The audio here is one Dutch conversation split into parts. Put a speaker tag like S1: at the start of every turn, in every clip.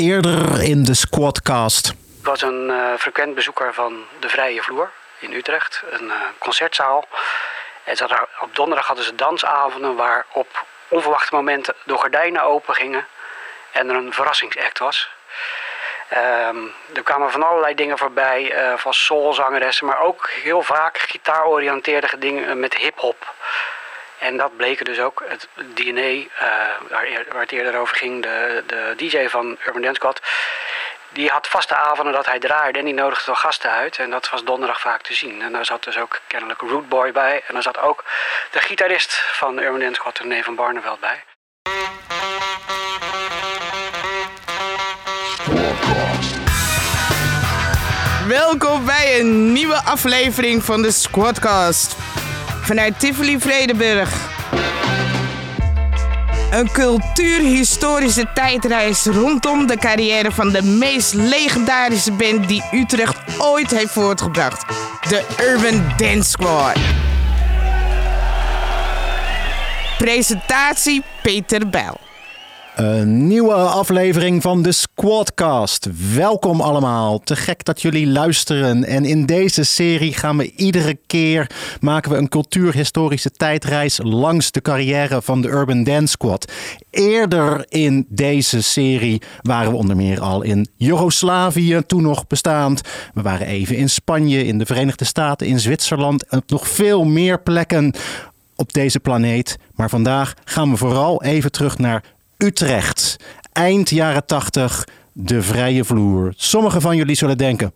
S1: Eerder in de Squadcast.
S2: Ik was een uh, frequent bezoeker van de Vrije Vloer in Utrecht, een uh, concertzaal. En er, op donderdag hadden ze dansavonden waar op onverwachte momenten de gordijnen open gingen en er een verrassingsact was. Um, er kwamen van allerlei dingen voorbij, uh, van soulzangeressen, maar ook heel vaak gitaaroriënteerde dingen met hip-hop. En dat bleken dus ook het DNA, uh, waar, waar, het eerder over ging, de, de DJ van Urban Dance Squad. Die had vaste avonden dat hij draaide en die nodigde wel gasten uit. En dat was donderdag vaak te zien. En daar zat dus ook kennelijk Root Boy bij. En daar zat ook de gitarist van Urban Dance Squad, René van Barneveld, bij.
S3: Welkom bij een nieuwe aflevering van de Squadcast. Vanuit Tivoli Vredenburg. Een cultuurhistorische tijdreis rondom de carrière van de meest legendarische band die Utrecht ooit heeft voortgebracht. De Urban Dance Squad. Presentatie Peter Bijl.
S1: Een nieuwe aflevering van de Squadcast. Welkom allemaal. Te gek dat jullie luisteren. En in deze serie gaan we iedere keer maken we een cultuurhistorische tijdreis langs de carrière van de Urban Dance Squad. Eerder in deze serie waren we onder meer al in Joegoslavië, toen nog bestaand. We waren even in Spanje, in de Verenigde Staten, in Zwitserland en op nog veel meer plekken op deze planeet. Maar vandaag gaan we vooral even terug naar Utrecht. Eind jaren 80, de vrije vloer. Sommigen van jullie zullen denken: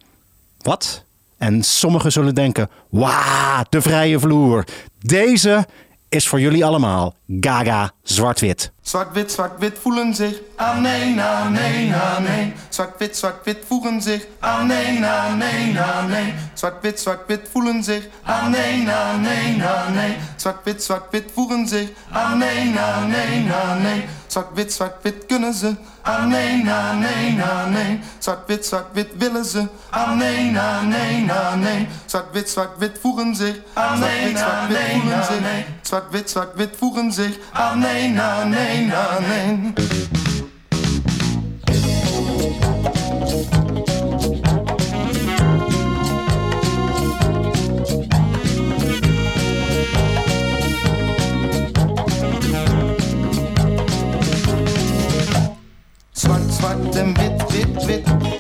S1: wat? En sommigen zullen denken: wauw, de vrije vloer. Deze is voor jullie allemaal Gaga Zwart-Wit.
S4: Zwart-wit, zwart-wit voelen zich aan nee, aan nee, aan nee. Zwart-wit, zwart-wit voegen zich aan nee, aan nee, aan nee. Zwart-wit, zwart-wit voelen zich aan nee, aan nee, aan nee. Zwart-wit, zwart-wit voegen zich aan nee, aan nee, aan nee. Zwart-wit, zwart-wit kunnen ze aan nee, na nee, na nee. Zwart-wit, zwart-wit willen ze aan nee, na nee, na nee. Zwart-wit, zwart-wit voegen zich aan nee, na nee, na nee. Zwart-wit, zwart-wit voegen zich aan nee, na nee, na nee. Zwart, zwart en wit, wit, wit.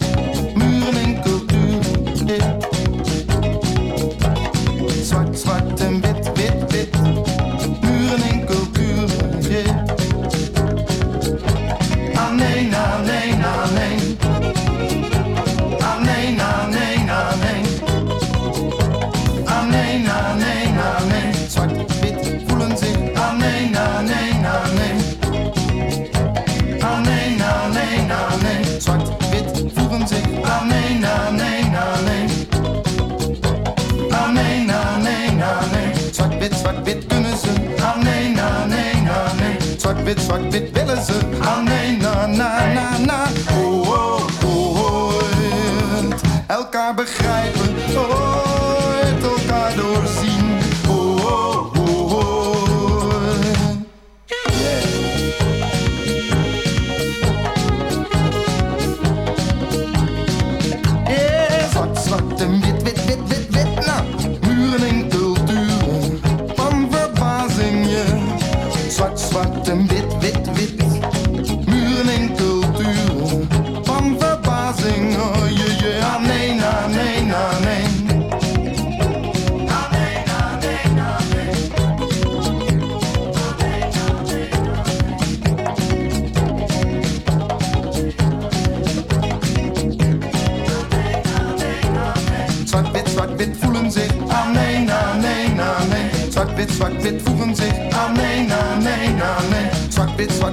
S4: Zwart-wit, kunnen ze. Ah nee, na nee, na nee. Zwart-wit, zwart-wit willen ze. Ah nee, na na na na. Oh, oh, oh. Elkaar begrijpen.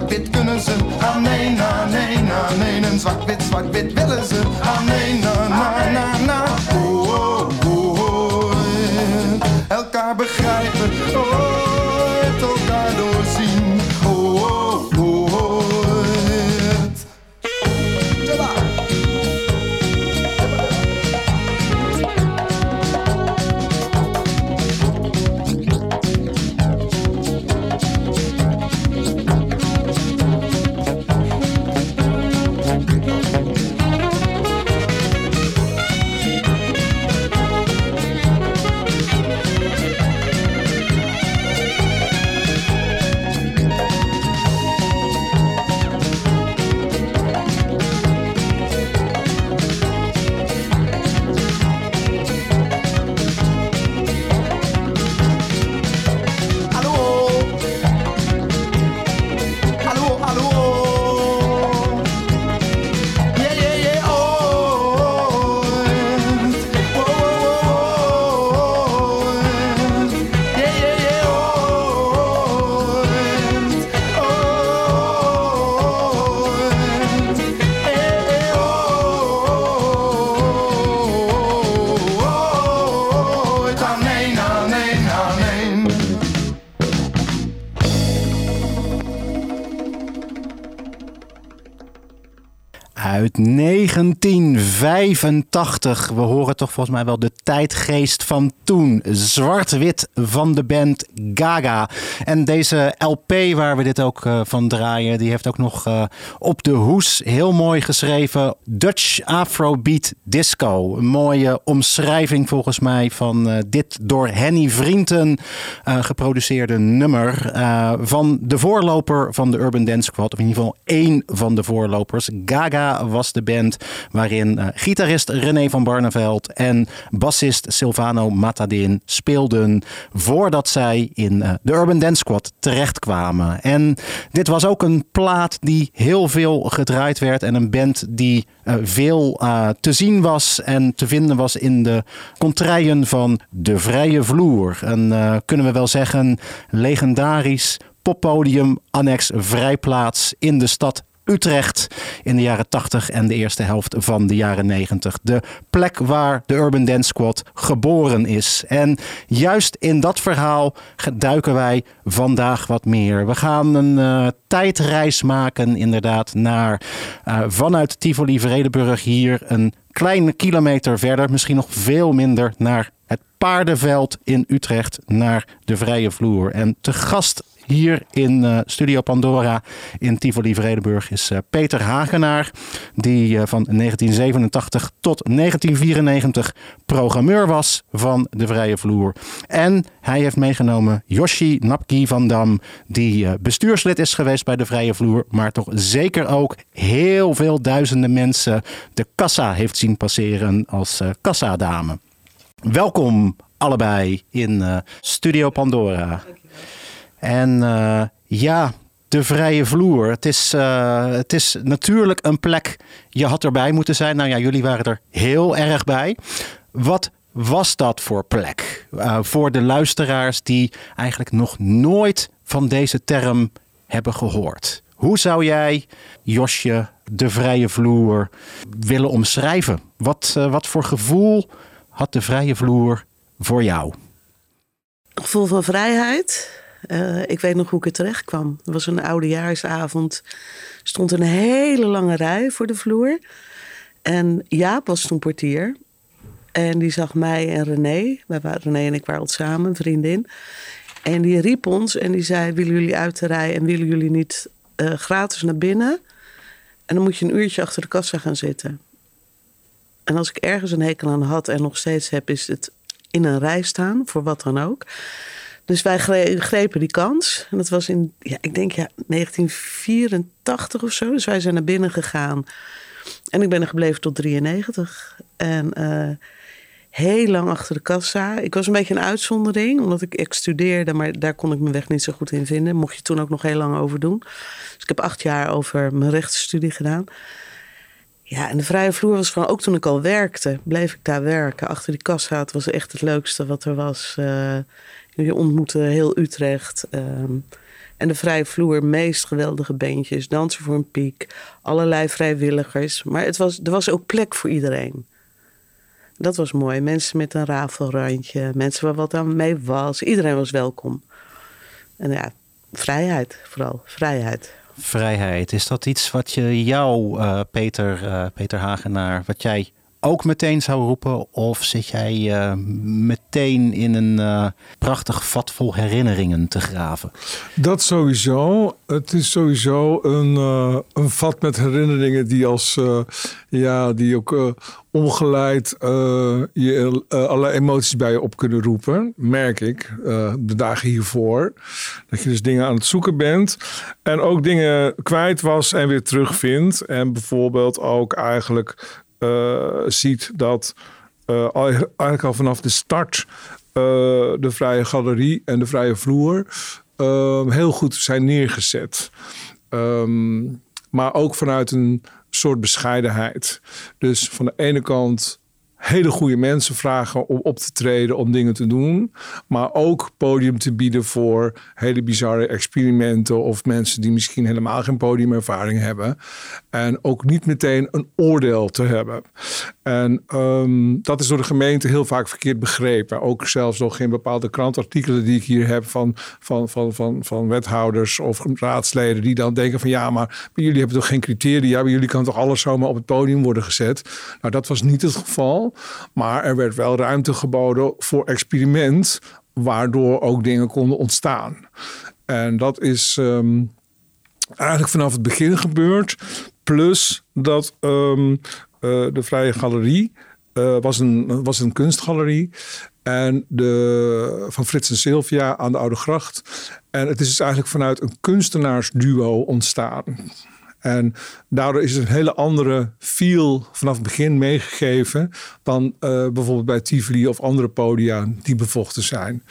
S4: Zwart-wit, kunnen ze aan nee, na, nee, na, nee. En zwart-wit, zwart-wit willen ze aan nee, na, na, na,
S1: 19 1985. We horen toch volgens mij wel de tijdgeest van toen. Zwart-wit van de band Gaga. En deze LP waar we dit ook uh, van draaien, die heeft ook nog uh, op de hoes heel mooi geschreven. Dutch Afrobeat Disco. Een mooie omschrijving volgens mij van uh, dit door Henny Vrienden geproduceerde nummer. van de voorloper van de Urban Dance Squad. Of in ieder geval één van de voorlopers. Gaga was de band waarin gitarist René van Barneveld en bassist Silvano Matadin speelden voordat zij in uh, de Urban Dance Squad terechtkwamen. En dit was ook een plaat die heel veel gedraaid werd en een band die uh, veel te zien was en te vinden was in de contraien van de vrije vloer. En kunnen we wel zeggen legendarisch poppodium annex vrijplaats in de stad Utrecht in de jaren 80 en de eerste helft van de jaren 90. De plek waar de Urban Dance Squad geboren is. En juist in dat verhaal duiken wij vandaag wat meer. We gaan een uh, tijdreis maken inderdaad naar uh, vanuit Tivoli Vredenburg hier een kleine kilometer verder, misschien nog veel minder, naar het paardenveld in Utrecht, naar de vrije vloer. En te gast hier in uh, Studio Pandora in Tivoli Vredenburg is uh, Peter Hagenaar. Die uh, van 1987 tot 1994 programmeur was van de Vrije Vloer. En hij heeft meegenomen Yoshi Napki van Dam. Die bestuurslid is geweest bij de Vrije Vloer. Maar toch zeker ook heel veel duizenden mensen de kassa heeft zien passeren als kassadame. Welkom allebei in Studio Pandora. En uh, ja, de vrije vloer. Het is, uh, het is natuurlijk een plek. Je had erbij moeten zijn. Nou ja, jullie waren er heel erg bij. Wat was dat voor plek? Uh, voor de luisteraars die eigenlijk nog nooit van deze term hebben gehoord. Hoe zou jij, Josje, de vrije vloer willen omschrijven? Wat, wat voor gevoel had de vrije vloer voor jou?
S5: Een gevoel van vrijheid uh, ik weet nog hoe ik er terecht kwam. Het was een oudejaarsavond. Stond een hele lange rij voor de vloer. En Jaap was toen portier. En die zag mij en René. René en ik waren samen, vriendin. En die riep ons en die zei: Willen jullie uit de rij en willen jullie niet uh, gratis naar binnen? En dan moet je een uurtje achter de kassa gaan zitten. En als ik ergens een hekel aan had en nog steeds heb, is het in een rij staan, voor wat dan ook. Dus wij grepen die kans. En dat was in, ja, ik denk ja, 1984 of zo. Dus wij zijn naar binnen gegaan. En ik ben er gebleven tot 93. En uh, heel lang achter de kassa. Ik was een beetje een uitzondering, omdat ik, ik studeerde, maar daar kon ik mijn weg niet zo goed in vinden. Mocht je toen ook nog heel lang over doen. Dus ik heb acht jaar over mijn rechtsstudie gedaan. Ja, en de vrije vloer was gewoon, ook toen ik al werkte, bleef ik daar werken. Achter die kassa, het was echt het leukste wat er was. Uh, je ontmoette heel Utrecht. Ehm, en de vrije vloer, meest geweldige beentjes, dansen voor een piek, allerlei vrijwilligers. Maar het was, er was ook plek voor iedereen. Dat was mooi. Mensen met een rafelrandje, mensen waar wat aan mee was. Iedereen was welkom. En ja, vrijheid vooral, vrijheid.
S1: Vrijheid, is dat iets wat je jou, uh, Peter, uh, Peter Hagenaar, wat jij ook meteen zou roepen? Of zit jij uh, meteen in een uh, prachtig vat vol herinneringen te graven?
S6: Dat sowieso. Het is sowieso een, uh, een vat met herinneringen die als ja, die ook ongeleid je alle emoties bij je op kunnen roepen. Merk ik de dagen hiervoor. Dat je dus dingen aan het zoeken bent. En ook dingen kwijt was en weer terugvindt. En bijvoorbeeld ook eigenlijk uh, ziet dat uh, eigenlijk al vanaf de start uh, de vrije galerie en de vrije vloer heel goed zijn neergezet. Um, maar ook vanuit een soort bescheidenheid. Dus van de ene kant hele goede mensen vragen om op te treden, om dingen te doen. Maar ook podium te bieden voor hele bizarre experimenten of mensen die misschien helemaal geen podiumervaring hebben. En ook niet meteen een oordeel te hebben. En ehm, dat is door de gemeente heel vaak verkeerd begrepen. Ook zelfs nog in bepaalde krantartikelen die ik hier heb van, van, van, van, van wethouders of raadsleden die dan denken van ja, maar jullie hebben toch geen criteria, bij jullie kan toch alles zomaar op het podium worden gezet. Nou, dat was niet het geval. Maar er werd wel ruimte geboden voor experiment, waardoor ook dingen konden ontstaan. En dat is ehm, eigenlijk vanaf het begin gebeurd. Plus dat ehm, eh, de Vrije Galerie uh, was, een, was een kunstgalerie. En de, van Frits en Sylvia aan de Oude Gracht. En het is dus eigenlijk vanuit een kunstenaarsduo ontstaan. En daardoor is het een hele andere feel vanaf het begin meegegeven dan uh, bijvoorbeeld bij Tivoli of andere podia die bevochten zijn.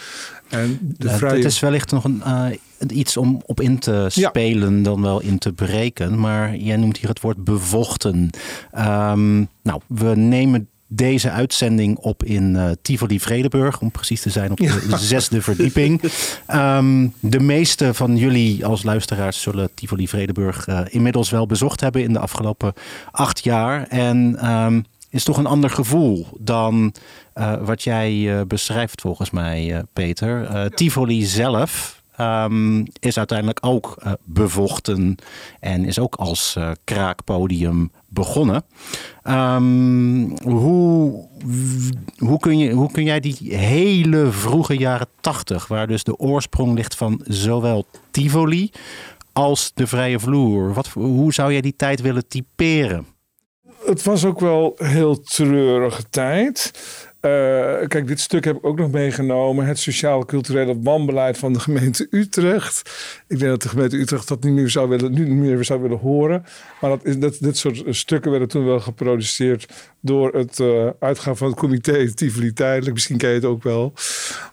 S1: En de vrije... Het is wellicht nog een, uh, iets om op in te spelen dan wel in te breken. Maar jij noemt hier het woord bevochten. Um, nou, we nemen deze uitzending op in uh, Tivoli Vredeburg, om precies te zijn op de zesde verdieping. Um, de meeste van jullie als luisteraars zullen Tivoli Vredeburg uh, inmiddels wel bezocht hebben in de afgelopen acht jaar. En um, is toch een ander gevoel dan uh, wat jij beschrijft volgens mij, Peter. Tivoli zelf Um, is uiteindelijk ook uh, bevochten en is ook als uh, kraakpodium begonnen. Um, hoe, hoe, kun je, hoe kun jij die hele vroege jaren tachtig, waar dus de oorsprong ligt van zowel Tivoli als de vrije vloer, wat, hoe zou jij die tijd willen typeren?
S6: Het was ook wel een heel treurige tijd. Uh, kijk, dit stuk heb ik ook nog meegenomen. Het sociaal-culturele wanbeleid van de gemeente Utrecht. Ik denk dat de gemeente Utrecht dat niet meer zou willen, niet meer zou willen horen. Maar dat is, dat, dit soort stukken werden toen wel geproduceerd door het uh, uitgaan van het comité Tivoli Tijdelijk. Misschien ken je het ook wel.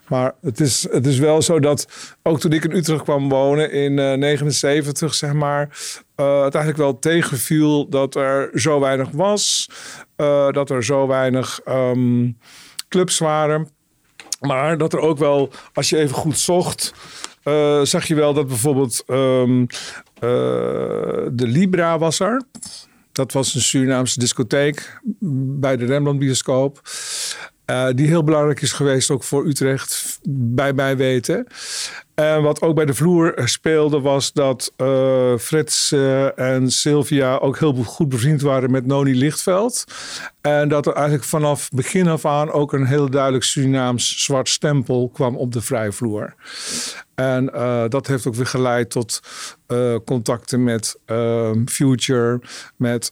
S6: Maar het is, het is wel zo dat ook toen ik in Utrecht kwam wonen in 1979, uh, zeg maar, het eigenlijk wel tegenviel dat er zo weinig was. Dat er zo weinig um, clubs waren. Maar dat er ook wel, als je even goed zocht, uh, zag je wel dat bijvoorbeeld um, de Libra was er. Dat was een Surinaamse discotheek bij de Rembrandt Bioscoop. Uh, die heel belangrijk is geweest ook voor Utrecht, bij mij weten. En wat ook bij de vloer speelde was dat uh, Frits uh, en Sylvia ook heel goed bevriend waren met Noni Lichtveld. En dat er eigenlijk vanaf begin af aan ook een heel duidelijk Surinaams zwart stempel kwam op de vrijvloer. En dat heeft ook weer geleid tot contacten met Future, met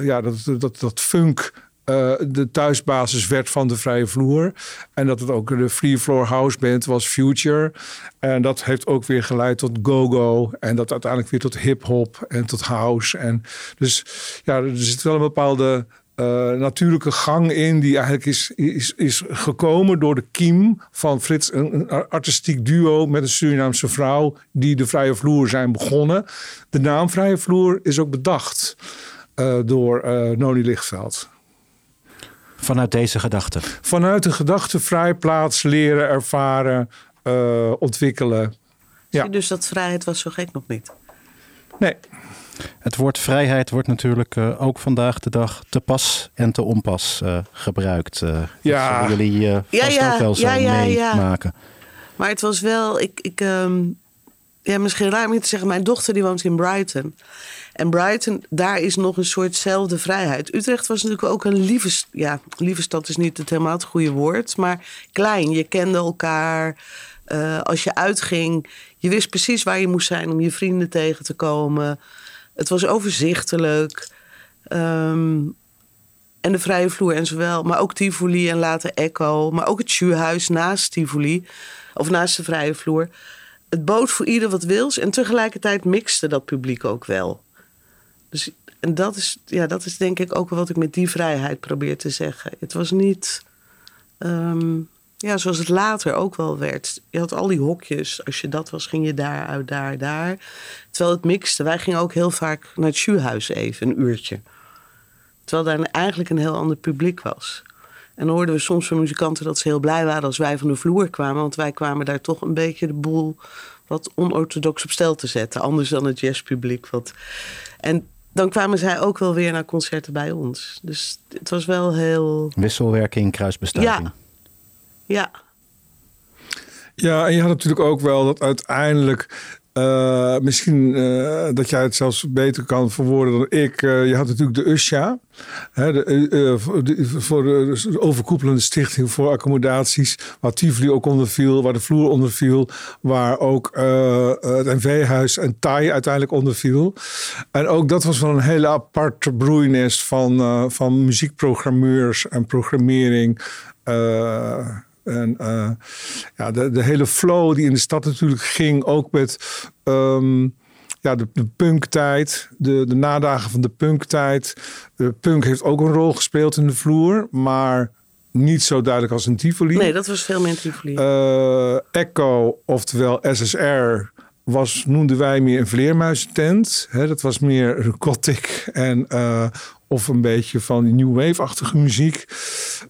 S6: ja, dat, dat, dat funk uh, de thuisbasis werd van de vrije vloer. En dat het ook de Free Floor House Band was Future. En dat heeft ook weer geleid tot go-go. En dat uiteindelijk weer tot hip-hop en tot house. En dus ja, er zit wel een bepaalde uh, natuurlijke gang in, die eigenlijk is, is, is gekomen door de kiem van Frits, een, artistiek duo met een Surinaamse vrouw, die de vrije vloer zijn begonnen. De naam vrije vloer is ook bedacht uh, door Noni Lichtveld.
S1: Vanuit deze gedachte?
S6: Vanuit de gedachte vrijplaats, leren, ervaren, uh, ontwikkelen.
S5: Ja. Dus dat vrijheid was zo gek nog niet?
S6: Nee.
S1: Het woord vrijheid wordt natuurlijk uh, ook vandaag de dag te pas en te onpas uh, gebruikt.
S6: ja.
S1: Dat jullie ja, ja, ook wel zo ja, meemaken.
S5: Maar het was wel, ik, ik um, ja, misschien raar om te zeggen, mijn dochter die woont in Brighton. En Brighton, daar is nog een soortzelfde vrijheid. Utrecht was natuurlijk ook een lieve... Ja, lieve stad is niet het helemaal het goede woord. Maar klein, je kende elkaar. Uh, als je uitging, je wist precies waar je moest zijn om je vrienden tegen te komen. Het was overzichtelijk. Um, en de vrije vloer en zowel. Maar ook Tivoli en later Echo. Maar ook het Schuurhuis naast Tivoli. Of naast de vrije vloer. Het bood voor ieder wat wils. En tegelijkertijd mixte dat publiek ook wel. Dus, en dat is, ja, dat is denk ik ook wat ik met die vrijheid probeer te zeggen. Het was niet, um, ja, zoals het later ook wel werd. Je had al die hokjes. Als je dat was, ging je daar uit, daar, daar. Terwijl het mixte. Wij gingen ook heel vaak naar het Schuurhuis even, een uurtje. Terwijl daar eigenlijk een heel ander publiek was. En dan hoorden we soms van muzikanten dat ze heel blij waren als wij van de vloer kwamen. Want wij kwamen daar toch een beetje de boel wat onorthodox op stel te zetten. Anders dan het jazzpubliek. Wat... En dan kwamen zij ook wel weer naar concerten bij ons. Dus het was wel heel...
S1: Wisselwerking, kruisbestuiving.
S5: Ja. Ja.
S6: Ja, en je had natuurlijk ook wel dat uiteindelijk uh, misschien uh, dat jij het zelfs beter kan verwoorden dan ik. Uh, je had natuurlijk de USHA, hè, de, voor de overkoepelende stichting voor accommodaties, waar Tivoli ook onder viel, waar de vloer onder viel, waar ook het NV-huis en TAI uiteindelijk onder viel. En ook dat was wel een hele aparte broeinest van, van muziekprogrammeurs en programmering. En uh, ja, de, de, hele flow die in de stad natuurlijk ging, ook met um, ja, de, de punktijd, de, de nadagen van de punktijd. De punk heeft ook een rol gespeeld in de vloer, maar niet zo duidelijk als in Tivoli.
S5: Nee, dat was veel meer Tivoli.
S6: Uh, Echo, oftewel SSR, was, noemden wij meer een vleermuizentent. He, dat was meer gothic en uh, of een beetje van die new wave-achtige muziek.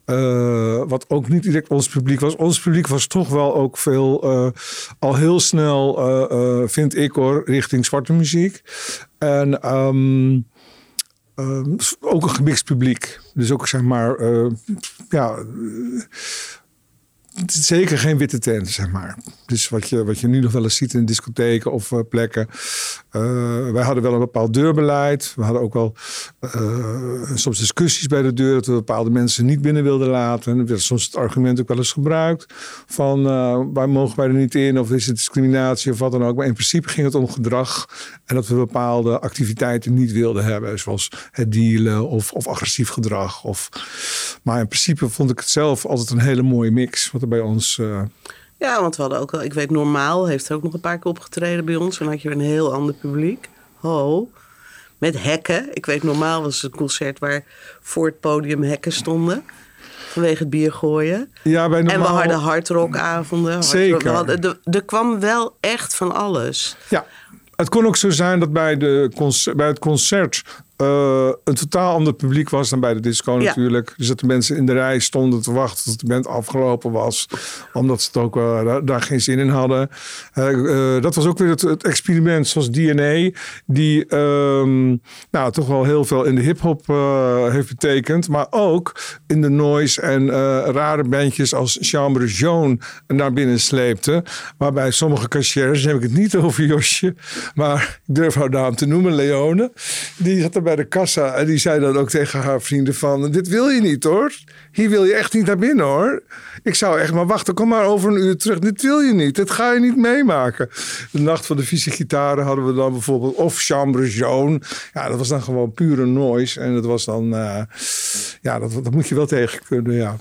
S6: Uh, wat ook niet direct ons publiek was. Ons publiek was toch wel ook veel, uh, al heel snel, uh, vind ik hoor, richting zwarte muziek. En um, ook een gemixt publiek. Dus ook zeg maar, ja zeker geen witte tent, zeg maar. Dus wat je, wat je nu nog wel eens ziet in discotheken of uh, plekken. Uh, wij hadden wel een bepaald deurbeleid. We hadden ook wel uh, soms discussies bij de deur dat we bepaalde mensen niet binnen wilden laten. En er werd soms het argument ook wel eens gebruikt van waar mogen wij er niet in of is het discriminatie of wat dan ook. Maar in principe ging het om gedrag en dat we bepaalde activiteiten niet wilden hebben, zoals het dealen of, of agressief gedrag. Of... Maar in principe vond ik het zelf altijd een hele mooie mix wat er bij ons.
S5: Ja, want we hadden ook wel, ik weet, normaal heeft er ook nog een paar keer opgetreden bij ons. En dan had je een heel ander publiek. Ho. Met hekken. Ik weet, normaal was het een concert waar voor het podium hekken stonden. Vanwege het bier gooien.
S6: Ja, bij normaal...
S5: En we hadden hardrockavonden.
S6: Zeker.
S5: We hadden, er kwam wel echt van alles.
S6: Ja, het kon ook zo zijn dat bij, de bij het concert uh, een totaal ander publiek was dan bij de disco natuurlijk. Dus dat de mensen in de rij stonden te wachten tot de band afgelopen was. Omdat ze het ook uh, daar, geen zin in hadden. Uh, dat was ook weer het, experiment zoals DNA. Die ehm, nou, toch wel heel veel in de hip-hop heeft betekend. Maar ook in de noise en rare bandjes als Chambre Jaune naar binnen sleepte. Waarbij sommige cashiers, heb ik het niet over Josje. Maar ik durf haar naam te noemen, Leone. Die zat erbij de kassa en die zei dan ook tegen haar vrienden van... dit wil je niet hoor. Hier wil je echt niet naar binnen hoor. Ik zou echt maar wachten, kom maar over een uur terug. Dit wil je niet, dit ga je niet meemaken. De nacht van de vieze gitaren hadden we dan bijvoorbeeld... of Chambre Jaune. Ja, dat was dan gewoon pure noise. En dat was dan... Uh, ja, dat, dat moet je wel tegen kunnen, ja.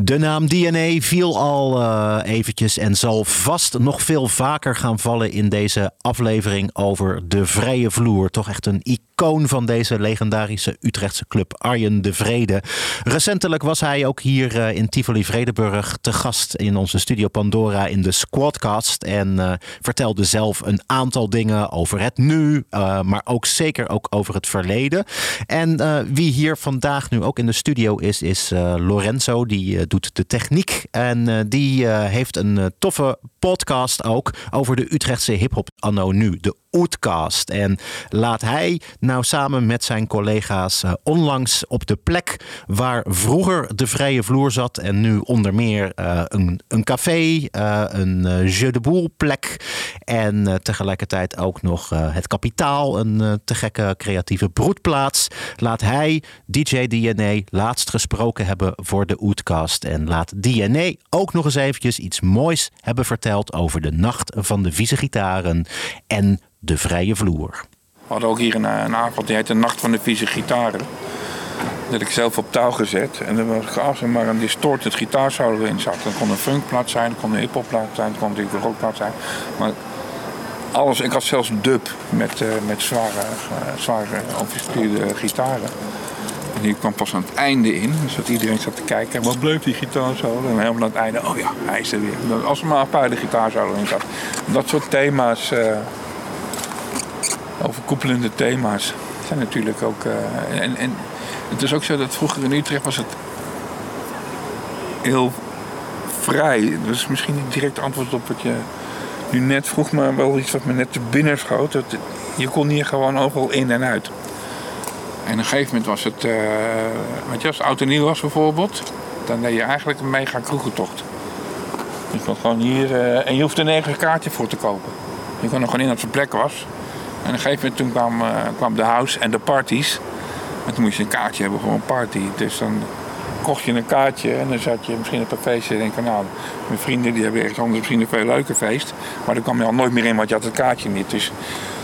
S1: De naam DNA viel al uh, eventjes en zal vast nog veel vaker gaan vallen in deze aflevering over de vrije vloer. Toch echt een icoon van deze legendarische Utrechtse club, Arjen de Vrede. Recentelijk was hij ook hier uh, in Tivoli Vredeburg te gast in onze studio Pandora in de Squadcast. En uh, vertelde zelf een aantal dingen over het nu, maar ook zeker ook over het verleden. En wie hier vandaag nu ook in de studio is, is Lorenzo, die eh, doet de techniek. En eh, die eh, heeft een toffe podcast ook over de Utrechtse hip-hop anno nu. De Oetcast. En laat hij nou samen met zijn collega's uh, onlangs op de plek waar vroeger de vrije vloer zat en nu onder meer uh, een, een café, uh, een jeu de boel plek en tegelijkertijd ook nog het kapitaal, een te gekke creatieve broedplaats. Laat hij DJ DNA laatst gesproken hebben voor de Oetcast en laat DNA ook nog eens eventjes iets moois hebben verteld over de nacht van de vieze gitaren en de vrije vloer.
S7: We hadden ook hier een, een avond die heet de Nacht van de Vieze Gitaren. Dat ik zelf op touw gezet. En er was als er maar een distorted gitaarsolo in zat. Dan kon een funkplaat zijn, dan kon een hiphopplaat zijn, dan kon natuurlijk een rockplaat zijn. Maar alles, ik had zelfs dub met, uh, met zware, uh, zware overstuurde gitaren. En die kwam pas aan het einde in. Dus dat iedereen zat te kijken. En wat bleef die gitaar? En helemaal aan het einde, oh ja, hij is er weer. Als er maar een paar de in zat. Dat soort thema's... overkoepelende thema's zijn natuurlijk ook... eh, en, en het is ook zo dat vroeger in Utrecht was het heel vrij. Dat is misschien niet direct antwoord op wat je nu net vroeg, maar wel iets wat me net te binnen schoot. Dat, je kon hier gewoon overal in en uit. En op een gegeven moment was het, eh weet je, als oud en nieuw was bijvoorbeeld, dan deed je eigenlijk een mega kroegentocht. Je kon gewoon hier, eh, en je hoefde nergens een kaartje voor te kopen. Je kon er gewoon in dat zijn plek was. En op een gegeven moment toen kwam, eh, kwam de house en de parties. En toen moest je een kaartje hebben voor een party. Dus dan kocht je een kaartje en dan zat je misschien op een feestje en denk van nou, mijn vrienden die hebben ergens anders misschien een veel leuker feest. Maar dan kwam je al nooit meer in, want je had het kaartje niet. Dus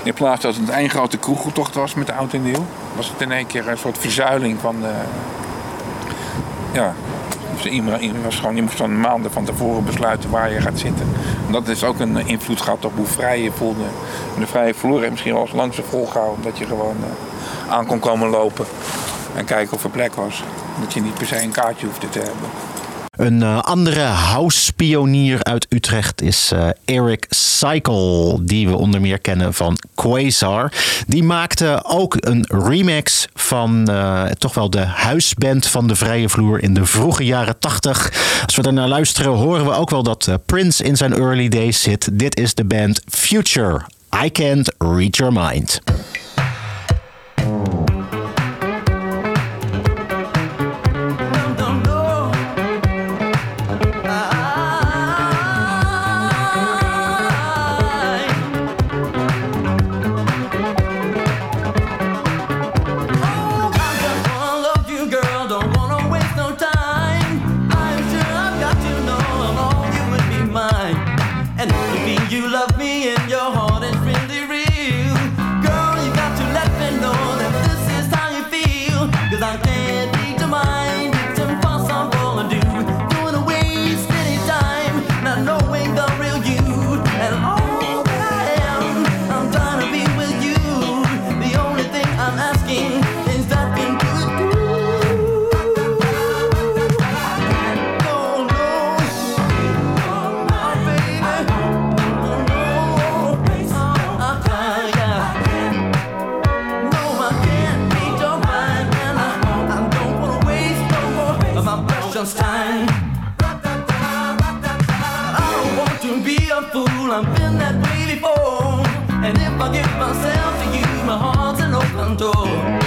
S7: in plaats dat het één grote kroegeltocht was met de oud en nieuw, was het in één keer een soort verzuiling van de, ja, dus was gewoon, je moest dan maanden van tevoren besluiten waar je gaat zitten. En dat is ook een eh, invloed gehad op hoe vrij je voelde. En de vrije vloer heeft misschien wel eens lang zo volgehouden dat je gewoon eh, aan kon komen lopen en kijken of er plek was. Dat je niet per se een kaartje hoefde te hebben.
S1: Een eh, andere house-pionier uit Utrecht is eh, Eric Cycle, die we onder meer kennen van Quasar. Die maakte ook een remix van eh, toch wel de huisband van de vrije vloer in de vroege jaren 80. Als we daarnaar luisteren, horen we ook wel dat Prince in zijn early days zit. Dit is de band Future. I can't read your mind.
S8: Door.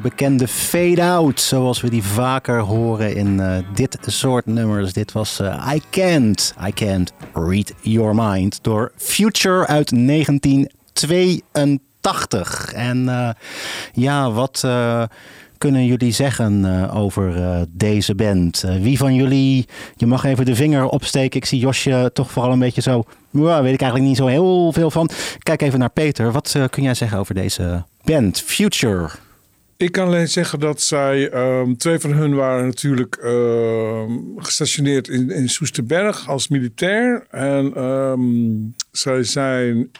S1: Bekende fade-out, zoals we die vaker horen in eh, dit soort nummers. Dit was eh, I Can't, I Can't Read Your Mind door Future uit 1982. En eh, ja, wat kunnen jullie zeggen over deze band? Wie van jullie, je mag even de vinger opsteken. Ik zie Josje toch vooral een beetje zo, ja, weet ik eigenlijk niet zo heel veel van. Kijk even naar Peter. Wat kun jij zeggen over deze band, Future?
S6: Ik kan alleen zeggen dat zij, ehm, twee van hun waren natuurlijk ehm, gestationeerd in, in Soesterberg als militair. En ehm, zij zijn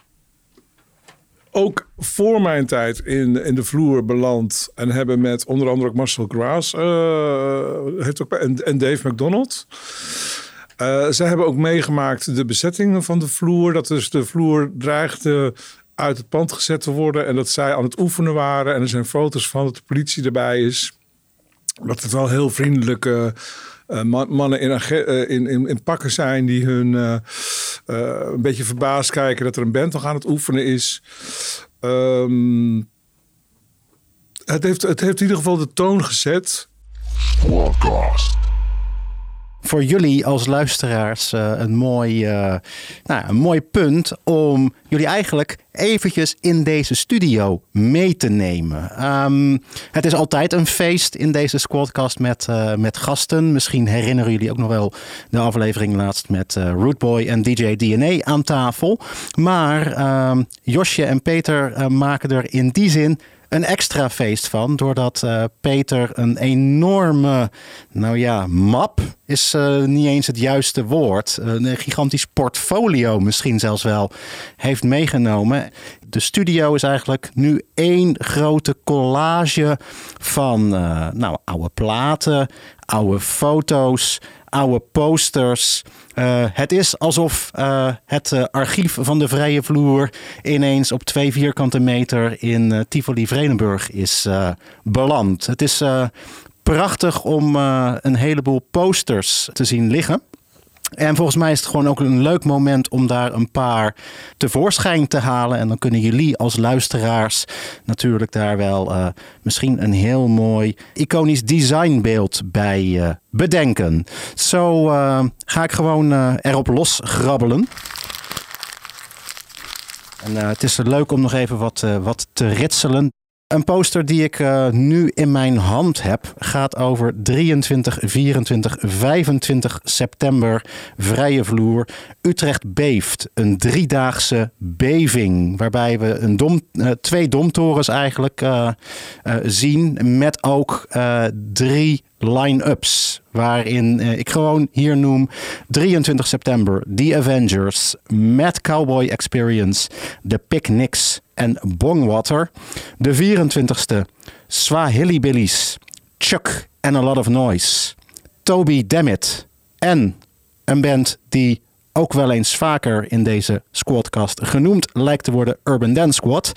S6: ook voor mijn tijd in, in de vloer beland. En hebben met onder andere ook Marcel Graas eh, heeft ook, en, en Dave McDonald. Eh, zij hebben ook meegemaakt de bezettingen van de vloer. Dat dus de vloer dreigde uit het pand gezet te worden. En dat zij aan het oefenen waren. En er zijn foto's van dat de politie erbij is. Dat het wel heel vriendelijke eh, man- mannen in, eh, in, in, in pakken zijn. Die hun eh, een beetje verbaasd kijken dat er een band nog aan het oefenen is. Ehm, het, heeft, het heeft in ieder geval de toon gezet.
S1: Voor jullie als luisteraars eh, een, mooi, eh, nou, een mooi punt om jullie eigenlijk eventjes in deze studio mee te nemen. Ehm, het is altijd een feest in deze squadcast met, eh, met gasten. Misschien herinneren jullie ook nog wel de aflevering laatst met Rootboy en DJ DNA aan tafel. Maar ehm, Josje en Peter maken er in die zin een extra feest van. Doordat eh, Peter een enorme, nou ja, map is eh, niet eens het juiste woord. Een gigantisch portfolio misschien zelfs wel heeft meegenomen. De studio is eigenlijk nu één grote collage van eh, nou, oude platen, oude foto's, oude posters. Eh, het is alsof eh, het eh, archief van de vrije vloer ineens op twee vierkante meter in eh, Tivoli Vredenburg is beland. Het is prachtig om een heleboel posters te zien liggen. En volgens mij is het gewoon ook een leuk moment om daar een paar tevoorschijn te halen. En dan kunnen jullie als luisteraars natuurlijk daar wel eh, misschien een heel mooi iconisch designbeeld bij eh, bedenken. Zo eh, ga ik gewoon erop losgrabbelen. En eh, het is leuk om nog even wat, wat te ritselen. Een poster die ik eh, nu in mijn hand heb gaat over 23, 24, 25 september. Vrije vloer. Utrecht beeft. Een driedaagse beving. Waarbij we een dom, eh, twee domtorens eigenlijk eh, zien. Met ook drie line-ups. Waarin eh, ik gewoon hier noem 23 september The Avengers, Mad Cowboy Experience, The Picnics en Bongwater. De 24ste Swahili Billies, Chuck and a Lot of Noise, Toby Dammit en een band die ook wel eens vaker in deze squadcast genoemd lijkt te worden Urban Dance Squad.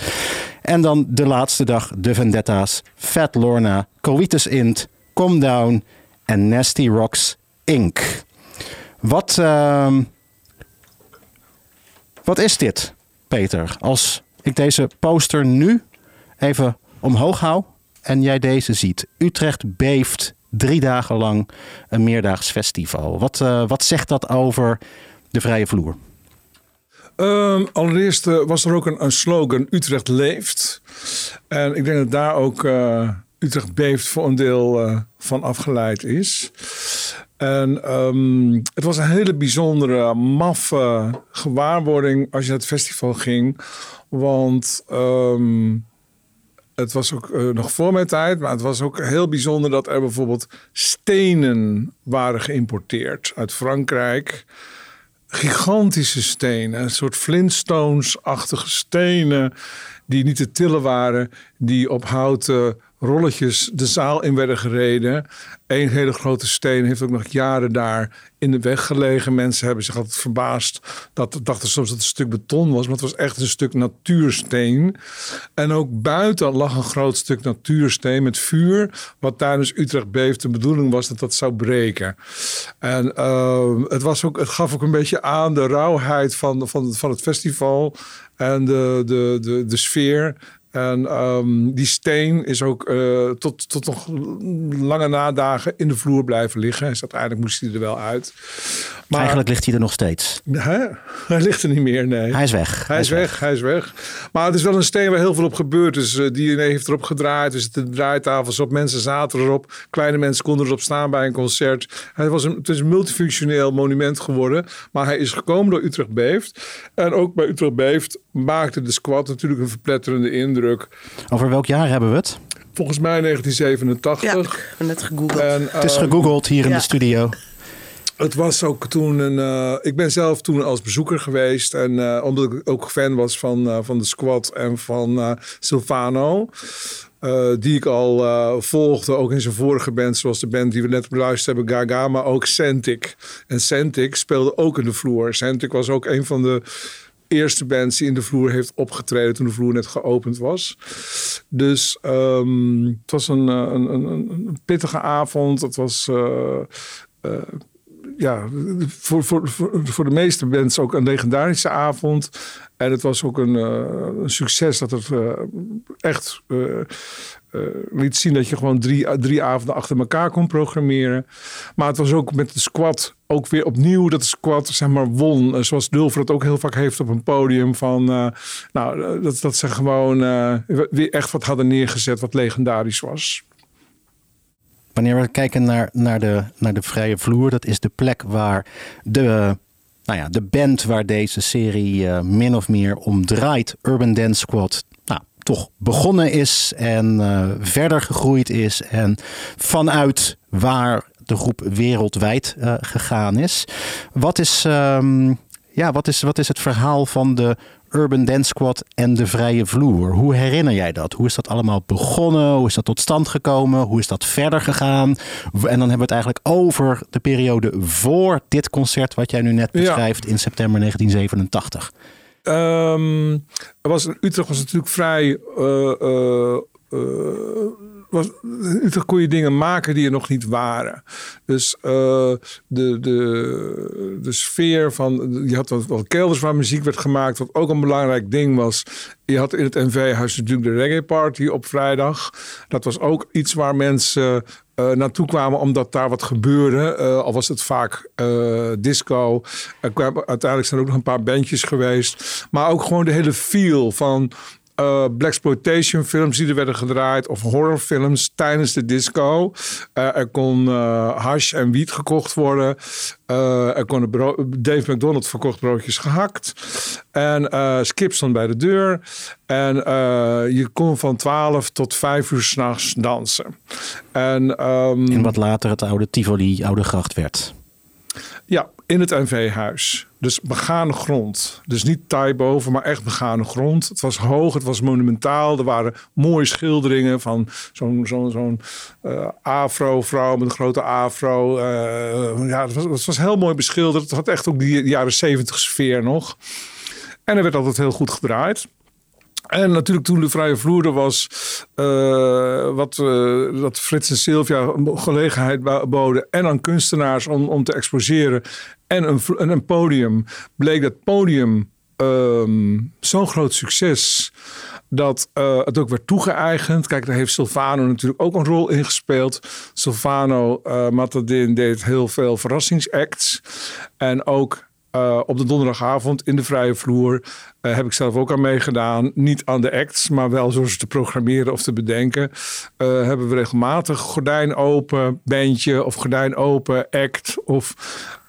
S1: En dan de laatste dag de Vendetta's, Fat Lorna, Coitus Int, Calm Down en Nasty Rocks Inc. Wat, ehm, wat is dit, Peter? Als ik deze poster nu even omhoog hou en jij deze ziet. Utrecht beeft drie dagen lang een meerdaags festival. Wat, eh, wat zegt dat over de vrije vloer?
S6: Ehm, allereerst eh, was er ook een, een slogan: Utrecht leeft. En ik denk dat daar ook eh, Utrecht beeft voor een deel eh, van afgeleid is. En ehm, het was een hele bijzondere, maffe gewaarwording als je naar het festival ging. Want ehm, het was ook eh, nog voor mijn tijd, maar het was ook heel bijzonder dat er bijvoorbeeld stenen waren geïmporteerd uit Frankrijk gigantische stenen, een soort Flintstones-achtige stenen die niet te tillen waren, die op houten rolletjes de zaal in werden gereden. Eén hele grote steen heeft ook nog jaren daar in de weg gelegen. Mensen hebben zich altijd verbaasd dat dachten soms dat het een stuk beton was, maar het was echt een stuk natuursteen. En ook buiten lag een groot stuk natuursteen met vuur, wat tijdens Utrecht beeft. De bedoeling was dat dat zou breken. En eh, het, was ook, het gaf ook een beetje aan de rauwheid van, van, van het festival en de, de, de sfeer. En ehm, die steen is ook eh, tot, tot nog lange nadagen in de vloer blijven liggen. Dus uiteindelijk moest hij er wel uit. Maar
S1: Eigenlijk ligt hij er nog steeds.
S6: Hè? hij ligt er niet meer, nee.
S1: Hij is weg.
S6: Hij is weg, hij is weg. Maar het is wel een steen waar heel veel op gebeurt. Dus uh, die heeft erop gedraaid. Er zitten draaitafels op. Mensen zaten erop. Kleine mensen konden erop staan bij een concert. Hij was een, het is een multifunctioneel monument geworden. Maar hij is gekomen door Utrecht Beeft. En ook bij Utrecht Beeft maakte de squad natuurlijk een verpletterende indruk.
S1: Over welk jaar hebben we het?
S6: Volgens mij 1987.
S5: Ja, ik heb net gegoogeld.
S6: En,
S1: Het is
S6: eh,
S1: gegoogeld hier in de studio.
S6: Het was ook toen een. eh, ik ben zelf toen als bezoeker geweest. En eh, omdat ik ook fan was van, eh, van de squad en van eh, Silvano. eh, die ik al eh, volgde, ook in zijn vorige band, zoals de band die we net beluisterd hebben, Gaga, maar ook Centik. En Centik speelde ook in de vloer. Centik was ook een van de eerste bands die in de vloer heeft opgetreden toen de vloer net geopend was. Dus ehm, het was een, eh, een, een, een pittige avond. Het was. eh, eh, ja, voor, voor, voor, de meeste bands ook een legendarische avond. En het was ook een, succes dat het echt eh, liet zien dat je gewoon drie, drie avonden achter elkaar kon programmeren. Maar het was ook met de squad ook weer opnieuw dat de squad zeg maar won. Eh, Zoals Dulver het ook heel vaak heeft op een podium. Van, eh, nou, dat, dat ze gewoon weer echt wat hadden neergezet wat legendarisch was.
S1: Wanneer we kijken naar, naar, de, naar de vrije vloer, dat is de plek waar de, nou ja, de band waar deze serie min of meer om draait, Urban Dance Squad, toch begonnen is en eh, verder gegroeid is. En vanuit waar de groep wereldwijd eh, gegaan is. Wat is, ehm, ja, wat, is, wat is het verhaal van de Urban Dance Squad en de vrije vloer? Hoe herinner jij dat? Hoe is dat allemaal begonnen? Hoe is dat tot stand gekomen? Hoe is dat verder gegaan? En dan hebben we het eigenlijk over de periode voor dit concert wat jij nu net
S6: Ja.
S1: beschrijft in september 1987.
S6: Ehm, er was, Utrecht was natuurlijk vrij. eh, eh, eh, was, Utrecht kon je dingen maken die er nog niet waren. Dus de, de, de sfeer van. Je had wat, wat kelders waar muziek werd gemaakt. Wat ook een belangrijk ding was. Je had in het NV-huis natuurlijk de reggae party op vrijdag. Dat was ook iets waar mensen eh, naartoe kwamen omdat daar wat gebeurde. Eh, al was het vaak eh, disco. Uiteindelijk zijn er ook nog een paar bandjes geweest. Maar ook gewoon de hele feel van eh blaxploitation films die er werden gedraaid. Of horrorfilms tijdens de disco. Eh, er kon eh, hash en wiet gekocht worden. Er kon Dave McDonald verkocht broodjes gehakt. En Skip stond bij de deur. En je kon van 12 tot 5 uur s'nachts dansen. En, ehm,
S1: En wat later het oude Tivoli, oude gracht werd.
S6: ja, in het NV-huis. Dus begane grond. Dus niet taai boven, maar echt begane grond. Het was hoog, het was monumentaal. Er waren mooie schilderingen van zo'n zo'n zo'n eh, afro-vrouw met een grote afro. Eh, ja, het was, het was heel mooi beschilderd. Het had echt ook die jaren zeventig sfeer nog. En er werd altijd heel goed gedraaid. En natuurlijk toen de vrije vloer er was, eh, wat, eh, dat Frits en Sylvia een gelegenheid boden en aan kunstenaars om, om te exposeren en een, een podium, bleek dat podium ehm, zo'n groot succes dat eh, het ook werd toegeëigend. Kijk, daar heeft Silvano natuurlijk ook een rol in gespeeld. Silvano Matadin deed heel veel verrassingsacts. En ook uh, op de donderdagavond in de vrije vloer uh, heb ik zelf ook aan meegedaan. Niet aan de acts, maar wel zoals te programmeren of te bedenken. Uh, hebben we regelmatig gordijn open, bandje of gordijn open, act. Of,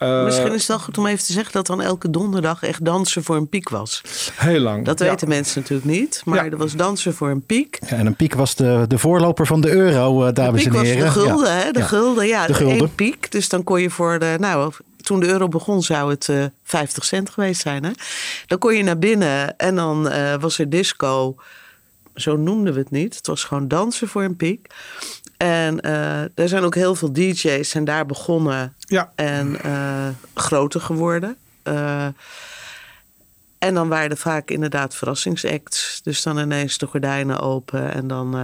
S6: uh,
S5: Misschien is het wel goed om even te zeggen dat dan elke donderdag echt dansen voor een piek was.
S6: Heel lang.
S5: Dat weten ja. mensen natuurlijk niet, maar ja. er was dansen voor een piek.
S1: Ja, en een piek was de, de voorloper van de euro, uh, dames en heren.
S5: de gulden, ja. hè? De gulden, ja.
S1: De gulden.
S5: Piek, dus dan kon je voor de, nou, toen de euro begon zou het uh, 50 cent geweest zijn. Hè? Dan kon je naar binnen en dan uh, was er disco. Zo noemden we het niet. Het was gewoon dansen voor een piek. En uh, er zijn ook heel veel DJ's en daar begonnen
S6: ja.
S5: en groter geworden. En dan waren er vaak inderdaad verrassingsacts. Dus dan ineens de gordijnen open en dan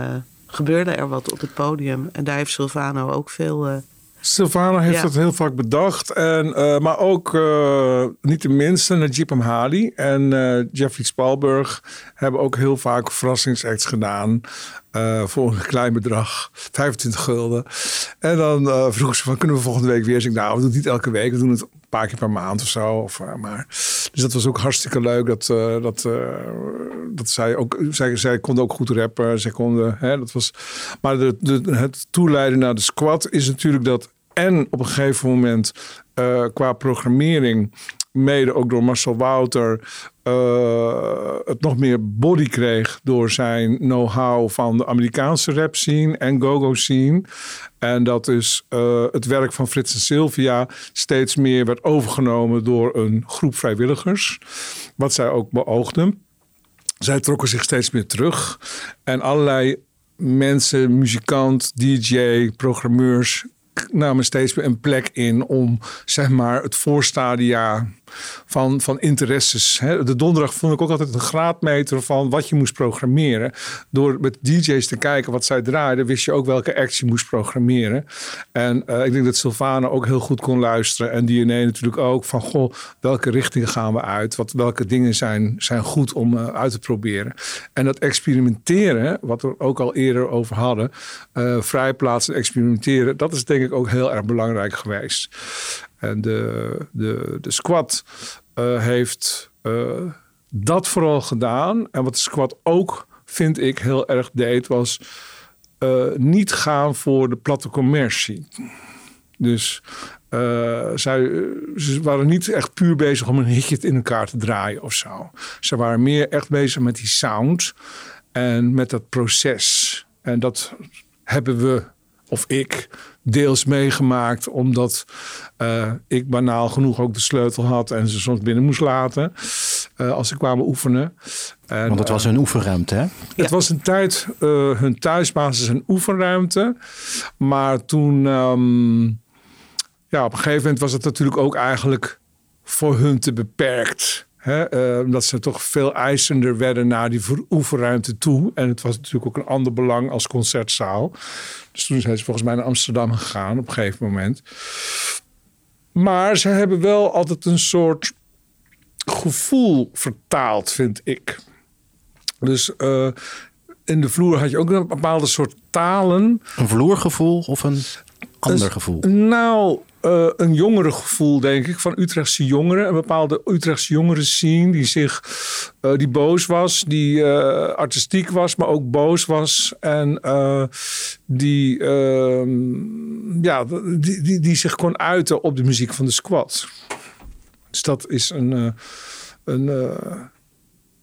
S5: gebeurde er wat op het podium. En daar heeft Silvano ook veel
S6: Silvano heeft
S5: Ja.
S6: dat heel vaak bedacht. En, uh, maar ook uh, niet de minste, Najib Amhali en uh, Jeffrey Spalberg hebben ook heel vaak verrassingsacts gedaan. Uh, voor een klein bedrag, 25 gulden. En dan uh, vroeg ze van, kunnen we volgende week weer? Dus ik, nou, we doen het niet elke week, we doen het een paar keer per maand of zo. Of, uh, maar, dus dat was ook hartstikke leuk. Dat, dat, dat zij ook, zij, zij konden ook goed rappen. Zij konden, hè, dat was, maar de, de, het toeleiden naar de squad is natuurlijk dat en op een gegeven moment qua programmering mede ook door Marcel Wouter eh, het nog meer body kreeg door zijn know-how van de Amerikaanse rap scene en go-go scene. En dat dus eh, het werk van Frits en Sylvia steeds meer werd overgenomen door een groep vrijwilligers. Wat zij ook beoogden. Zij trokken zich steeds meer terug. En allerlei mensen, muzikant, DJ, programmeurs namen steeds meer een plek in om zeg maar het voorstadia van, van interesses. Hè. De donderdag vond ik ook altijd een graadmeter van wat je moest programmeren. Door met DJ's te kijken wat zij draaiden, wist je ook welke actie moest programmeren. En eh, ik denk dat Sylvana ook heel goed kon luisteren. En DNA natuurlijk ook van goh, welke richting gaan we uit? Wat, welke dingen zijn, zijn goed om eh, uit te proberen? En dat experimenteren, wat we ook al eerder over hadden, uh, vrijplaatsen, experimenteren, dat is denk ik ook heel erg belangrijk geweest. En de, de, de squad uh, heeft uh, dat vooral gedaan. En wat de squad ook, vind ik, heel erg deed, was uh, niet gaan voor de platte commercie. Dus zij, ze waren niet echt puur bezig om een hitje in elkaar te draaien of zo. Ze waren meer echt bezig met die sound en met dat proces. En dat hebben we, of ik, deels meegemaakt, omdat uh, ik banaal genoeg ook de sleutel had en ze soms binnen moest laten uh, als ze kwamen oefenen.
S1: En, Want het was hun oefenruimte, hè?
S6: Het ja. was een tijd uh, hun thuisbasis en oefenruimte. Maar toen, um, ja, op een gegeven moment was het natuurlijk ook eigenlijk voor hun te beperkt. Hè, uh, omdat ze toch veel eisender werden naar die oefenruimte toe. En het was natuurlijk ook een ander belang als concertzaal. Dus toen zijn ze volgens mij naar Amsterdam gegaan op een gegeven moment. Maar ze hebben wel altijd een soort gevoel vertaald, vind ik. Dus uh, in de vloer had je ook een bepaalde soort talen.
S1: Een vloergevoel of een ander dus, gevoel?
S6: Nou, uh, een jongere gevoel, denk ik, van Utrechtse jongeren. Een bepaalde Utrechtse jongeren zien die zich, uh, die boos was, die uh, artistiek was, maar ook boos was. En die, ehm, ja, die, die, die, zich kon uiten op de muziek van de squad. Dus dat is een, een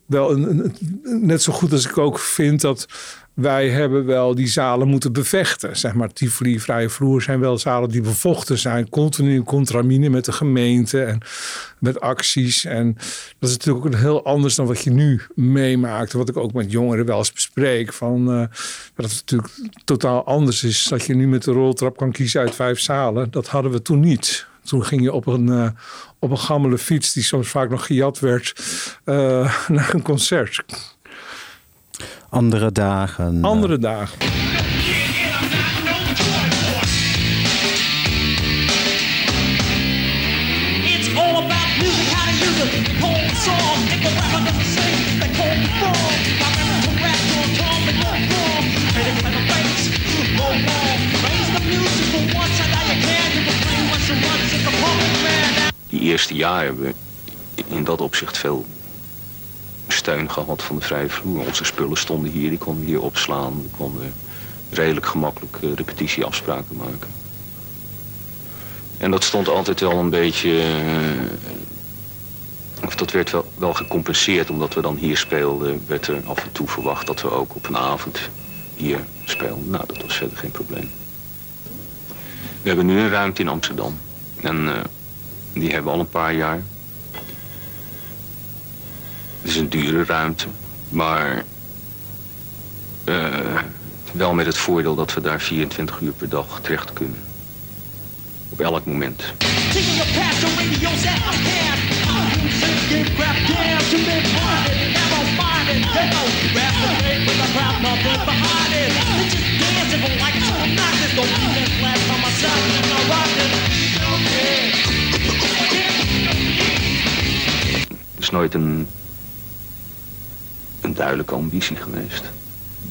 S6: wel een, net zo goed als ik ook vind dat wij hebben wel die zalen moeten bevechten. Zeg maar, Tivoli, Vrije Vloer zijn wel zalen die bevochten zijn. Continu in contramine met de gemeente en met acties. En dat is natuurlijk ook heel anders dan wat je nu meemaakt. Wat ik ook met jongeren wel eens bespreek. Van, uh, dat het natuurlijk totaal anders is. Dat je nu met de roltrap kan kiezen uit vijf zalen. Dat hadden we toen niet. Toen ging je op een, uh, op een gammele fiets, die soms vaak nog gejat werd, uh, naar een concert.
S1: Andere dagen.
S6: Andere dagen.
S9: Die eerste jaren hebben we in dat opzicht veel steun gehad van de vrije vloer. Onze spullen stonden hier, die konden hier opslaan. We konden redelijk gemakkelijk uh, repetitieafspraken maken. En dat stond altijd wel een beetje... Uh, of dat werd wel, wel gecompenseerd, omdat we dan hier speelden... werd er af en toe verwacht dat we ook op een avond hier speelden. Nou, dat was verder geen probleem. We hebben nu een ruimte in Amsterdam. En uh, die hebben we al een paar jaar. Het is een dure ruimte, maar uh, wel met het voordeel dat we daar 24 uur per dag terecht kunnen. Op elk moment. Het is nooit een duidelijke ambitie geweest.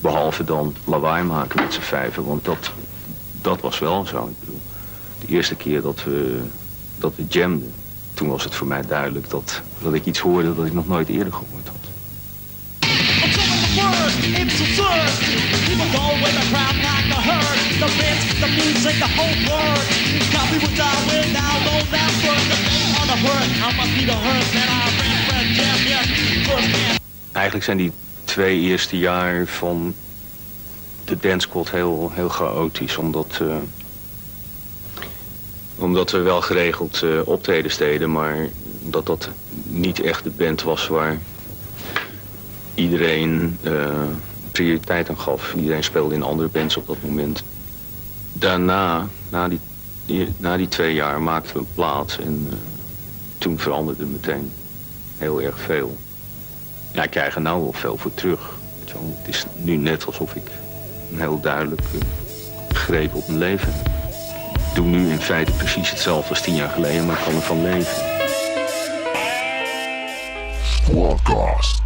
S9: Behalve dan lawaai maken met z'n vijven, want dat, dat was wel zo. Ik bedoel, de eerste keer dat we, dat we jamden, toen was het voor mij duidelijk dat, dat ik iets hoorde dat ik nog nooit eerder gehoord had. Eigenlijk zijn die twee eerste jaar van de dance heel, heel chaotisch. Omdat, eh, omdat we wel geregeld uh, optredens deden, maar dat dat niet echt de band was waar iedereen uh, prioriteit aan gaf. Iedereen speelde in andere bands op dat moment. Daarna, na die, die na die twee jaar, maakten we een plaat en toen veranderde meteen heel erg veel. Ja, ik krijg er nou wel veel voor terug. Het is nu net alsof ik een heel duidelijk greep op mijn leven heb. Ik doe nu in feite precies hetzelfde als tien jaar geleden, maar ik kan ervan leven.
S1: Podcast.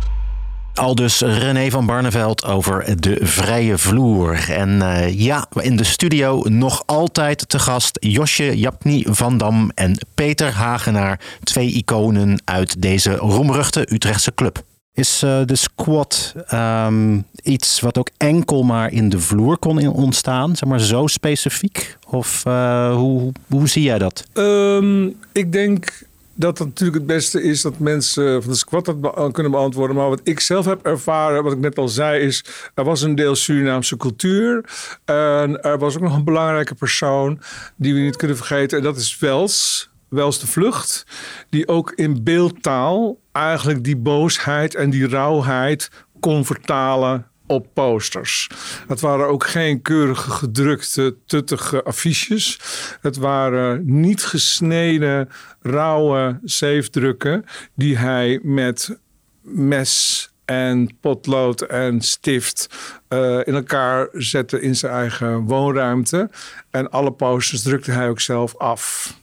S1: Al dus René van Barneveld over de vrije vloer. En uh, ja, in de studio nog altijd te gast Josje Japni van Dam en Peter Hagenaar. Twee iconen uit deze roemruchte Utrechtse club. Is uh, de squat um, iets wat ook enkel maar in de vloer kon ontstaan? Zeg maar zo specifiek? Of uh, hoe, hoe zie jij dat?
S6: Um, ik denk dat het natuurlijk het beste is dat mensen van de squat dat kunnen beantwoorden. Maar wat ik zelf heb ervaren, wat ik net al zei, is er was een deel Surinaamse cultuur. En er was ook nog een belangrijke persoon die we niet kunnen vergeten. En dat is Wels. Wels de Vlucht. Die ook in beeldtaal eigenlijk die boosheid en die rauwheid kon vertalen op posters. Het waren ook geen keurige gedrukte, tuttige affiches. Het waren niet gesneden, rauwe zeefdrukken die hij met mes en potlood en stift uh, in elkaar zette in zijn eigen woonruimte. En alle posters drukte hij ook zelf af.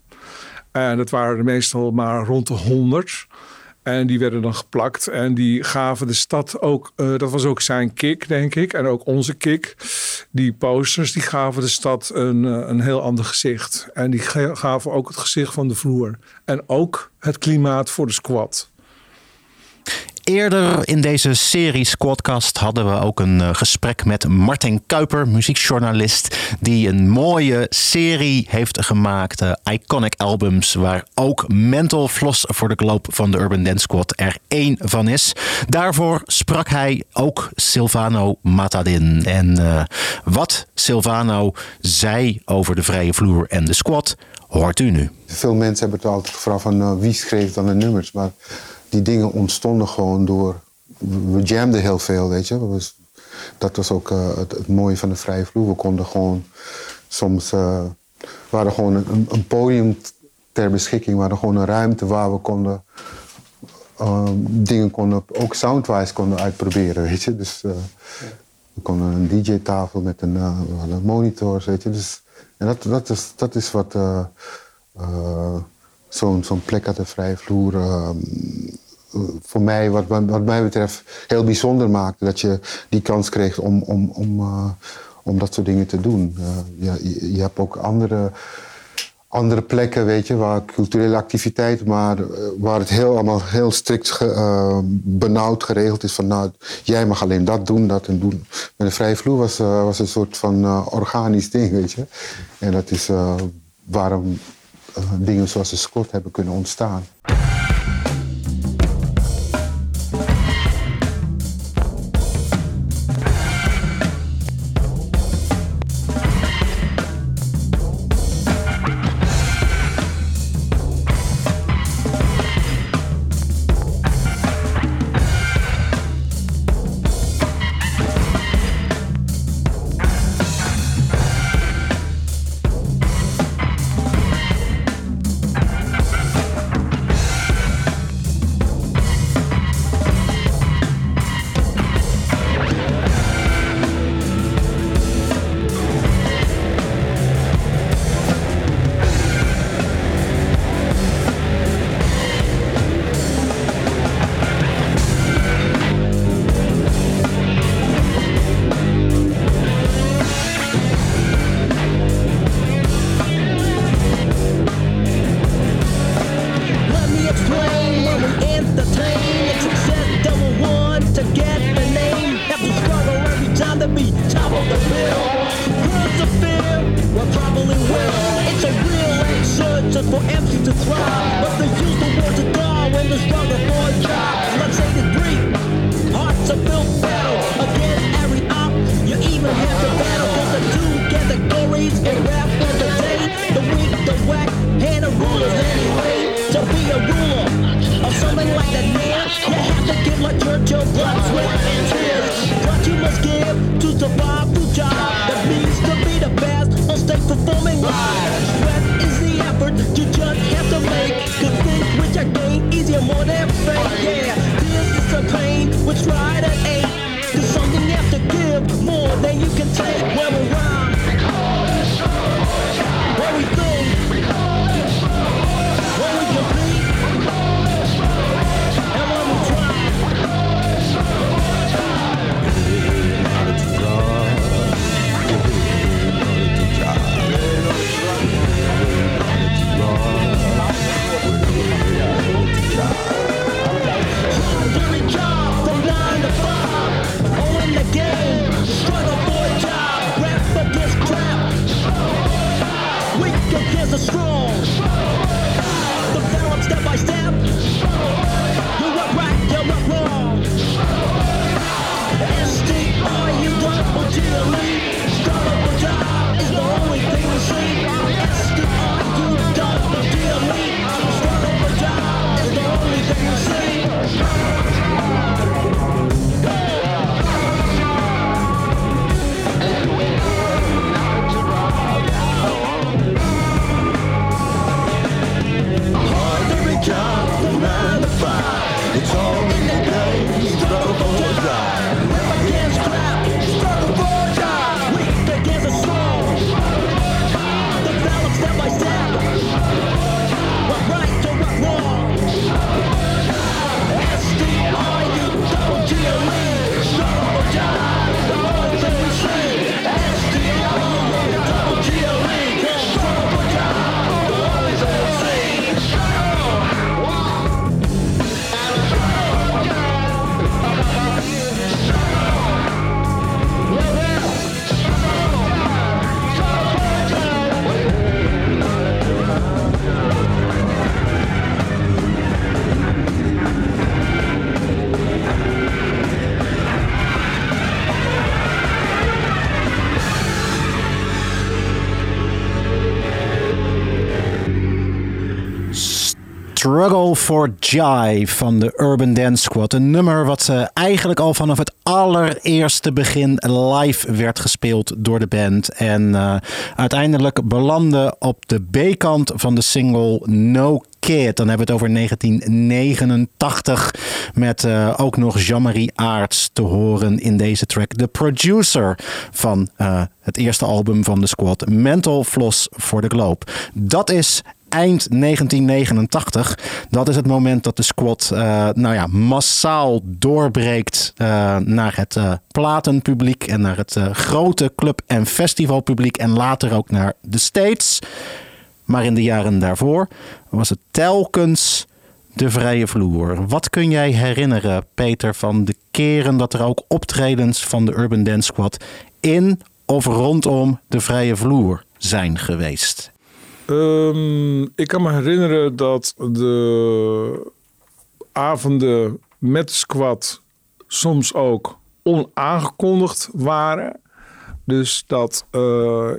S6: En dat waren meestal maar rond de honderd. En die werden dan geplakt. En die gaven de stad ook, uh, dat was ook zijn kick, denk ik. En ook onze kick. Die posters, die gaven de stad een, uh, een heel ander gezicht. En die gaven ook het gezicht van de vloer. En ook het klimaat voor de squad.
S1: Eerder in deze serie Squadcast hadden we ook een uh, gesprek met Martin Kuiper, muziekjournalist, die een mooie serie heeft gemaakt, uh, Iconic Albums, waar ook Mental Floss voor de Globe van de Urban Dance Squad er één van is. Daarvoor sprak hij ook Silvano Matadin. En uh, wat Silvano zei over de vrije vloer en de squad, hoort u nu.
S10: Veel mensen hebben het altijd gevraagd van wie schreef dan de nummers, maar die dingen ontstonden gewoon door. We jamden heel veel, weet je. Dat was ook uh, het, mooie van de vrije vloer. We konden gewoon soms. Uh, we hadden gewoon een, een, podium ter beschikking. We hadden gewoon een ruimte waar we konden. Uh, dingen konden, ook soundwise konden uitproberen, weet je. Dus we konden een DJ-tafel met een, uh, monitors, weet je. Dus, en dat, dat, is, dat is wat zo'n plek uit de vrije vloer voor mij, wat, wat mij betreft, heel bijzonder maakte. Dat je die kans kreeg om, om, om, uh, om dat soort dingen te doen. Uh, je, je, hebt ook andere, andere plekken, weet je, waar culturele activiteit, maar uh, waar het heel, allemaal heel strikt benauwd geregeld is. Van nou, jij mag alleen dat doen, dat en doen. Met een vrije vloer was, was een soort van organisch ding, weet je. En dat is waarom dingen zoals de Scott hebben kunnen ontstaan.
S11: Struggle for
S1: Jive van de Urban Dance Squad. Een nummer wat eh, eigenlijk al vanaf het allereerste begin live werd gespeeld door de band. En eh, uiteindelijk belandde op de B-kant van de single No Kid. Dan hebben we het over 1989 met eh, ook nog Jean-Marie Aarts te horen in deze track. De producer van het eerste album van de squad, Mental Floss for the Globe. Dat is eind 1989. Dat is het moment dat de squad eh, nou ja, massaal doorbreekt eh, naar het eh, platenpubliek en naar het grote club- en festivalpubliek en later ook naar de States. Maar in de jaren daarvoor was het telkens de vrije vloer. Wat kun jij herinneren, Peter, van de keren dat er ook optredens van de Urban Dance Squad in of rondom de vrije vloer zijn geweest?
S6: Ehm, ik kan me herinneren dat de avonden met squad soms ook onaangekondigd waren. Dus dat eh,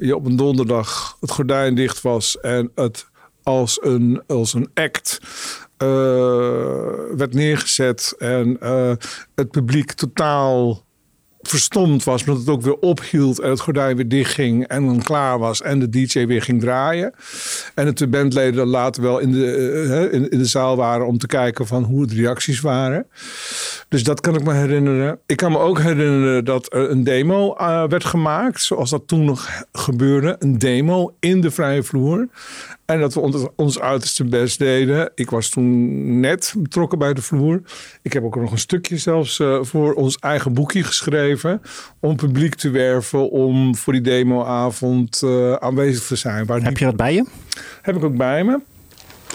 S6: je op een donderdag het gordijn dicht was en het als een, als een act eh, werd neergezet. En eh, het publiek totaal verstomd was, omdat het ook weer ophield en het gordijn weer dichtging en dan klaar was en de DJ weer ging draaien. En dat de bandleden later wel in de, eh, in, in de zaal waren om te kijken van hoe de reacties waren. Dus dat kan ik me herinneren. Ik kan me ook herinneren dat er een demo eh, werd gemaakt, zoals dat toen nog gebeurde. Een demo in de vrije vloer. En dat we ons, ons uiterste best deden. Ik was toen net betrokken bij de vloer. Ik heb ook nog een stukje zelfs eh, voor ons eigen boekje geschreven. Om publiek te werven. Om voor die demoavond eh, aanwezig te zijn. Waar
S1: Heb
S6: die-
S1: je dat bij je?
S6: Heb ik ook bij me.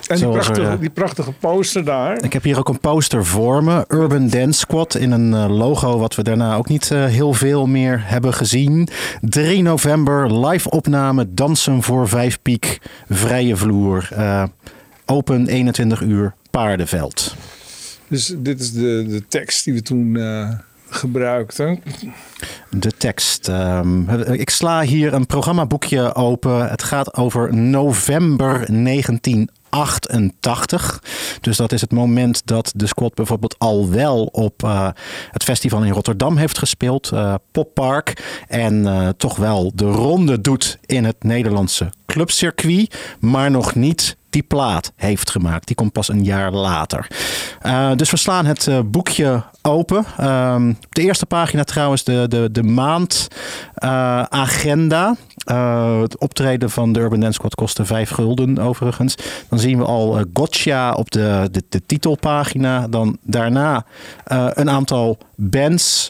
S6: En die
S1: er,
S6: prachtige, die prachtige poster daar.
S1: Ik heb hier ook een poster voor me. Urban Dance Squad in een eh, logo wat we daarna ook niet eh, heel veel meer hebben gezien. 3 november, live opname, dansen voor vijf piek, vrije vloer. eh, open 21 uur, paardenveld.
S6: Dus dit is de, de tekst die we toen gebruikten.
S1: De tekst. ehm, ik sla hier een programmaboekje open. Het gaat over november 1988. Dus dat is het moment dat de squad bijvoorbeeld al wel op eh, het festival in Rotterdam heeft gespeeld, uh, Poppark. En uh, toch wel de ronde doet in het Nederlandse clubcircuit, maar nog niet die plaat heeft gemaakt. Die komt pas een jaar later. Uh, dus we slaan het uh, boekje open. Uh, op de eerste pagina trouwens de, de, de maandagenda. Uh, het optreden van de Urban Dance Squad kostte vijf gulden overigens. Dan zien we al Gotcha op de, de, de titelpagina. Dan daarna een aantal bands.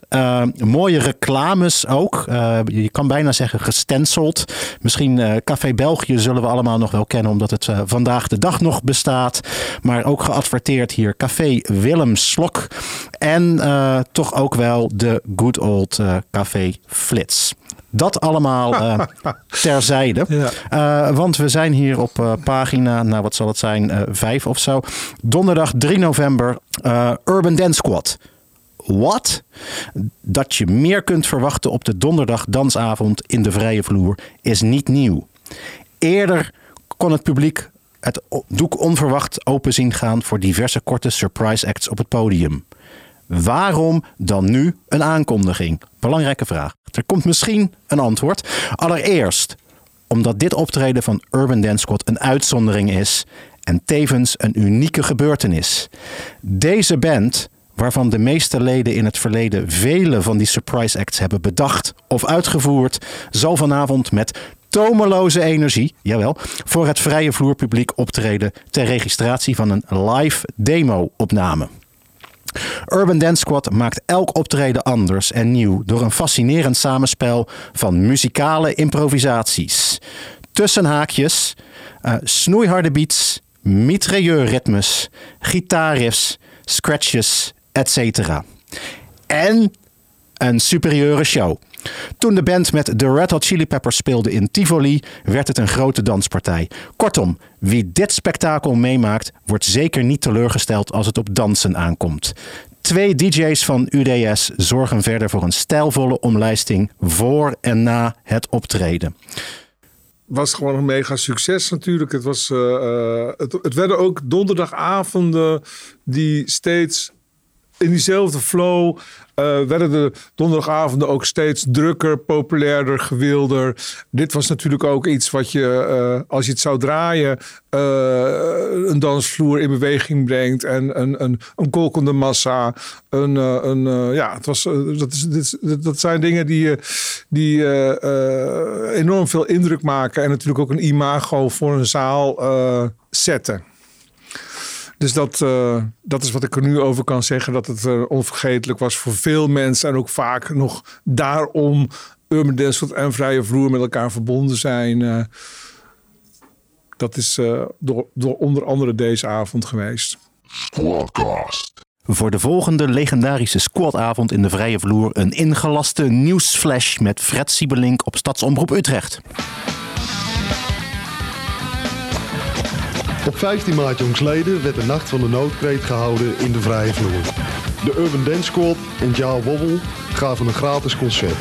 S1: mooie reclames ook. je kan bijna zeggen gestenceld. Misschien Café België zullen we allemaal nog wel kennen. Omdat het vandaag de dag nog bestaat. Maar ook geadverteerd hier Café Willem Slok. En uh, toch ook wel de good old uh, Café Flits. Dat allemaal uh, terzijde. Ja. Uh, want we zijn hier op uh, pagina, nou wat zal het zijn, vijf of zo. Donderdag 3 november, Urban Dance Squad. Wat? Dat je meer kunt verwachten op de donderdag dansavond in de vrije vloer is niet nieuw. Eerder kon het publiek het doek onverwacht open zien gaan voor diverse korte surprise acts op het podium. Waarom dan nu een aankondiging? Belangrijke vraag. Er komt misschien een antwoord. Allereerst omdat dit optreden van Urban Dance Squad een uitzondering is en tevens een unieke gebeurtenis. Deze band, waarvan de meeste leden in het verleden vele van die surprise acts hebben bedacht of uitgevoerd, zal vanavond met tomeloze energie, jawel, voor het vrije vloerpubliek optreden ter registratie van een live demo-opname. Urban Dance Squad maakt elk optreden anders en nieuw door een fascinerend samenspel van muzikale improvisaties. Tussen haakjes, uh, snoeiharde beats, mitrailleurritmes, gitaarriffs, scratches, etc. En een superieure show. Toen de band met de Red Hot Chili Peppers speelde in Tivoli, werd het een grote danspartij. Kortom, wie dit spektakel meemaakt, wordt zeker niet teleurgesteld als het op dansen aankomt. Twee DJ's van UDS zorgen verder voor een stijlvolle omlijsting voor en na het optreden
S6: was gewoon een mega succes natuurlijk. Het, was, uh, het, het werden ook donderdagavonden die steeds in diezelfde flow werden de donderdagavonden ook steeds drukker, populairder, gewilder. Dit was natuurlijk ook iets wat je, uh, als je het zou draaien, uh, een dansvloer in beweging brengt. En een, een, een kolkende massa. Een, een, ja, het was, dat, is, dit, dat zijn dingen die, die enorm veel indruk maken. En natuurlijk ook een imago voor een zaal zetten. Dus dat, uh, dat is wat ik er nu over kan zeggen. Dat het uh, onvergetelijk was voor veel mensen. En ook vaak nog daarom Urban Dance en Vrije Vloer met elkaar verbonden zijn. Uh, dat is door, door onder andere deze avond geweest.
S1: Squadcast. Voor de volgende legendarische squadavond in de Vrije Vloer... een ingelaste nieuwsflash met Fred Siebelink op Stadsomroep Utrecht.
S12: Op 15 maart jongsleden werd de Nacht van de Noodkreet gehouden in de Vrije Vloer. De Urban Dance Squad en Jaal Wobbel gaven een gratis concert.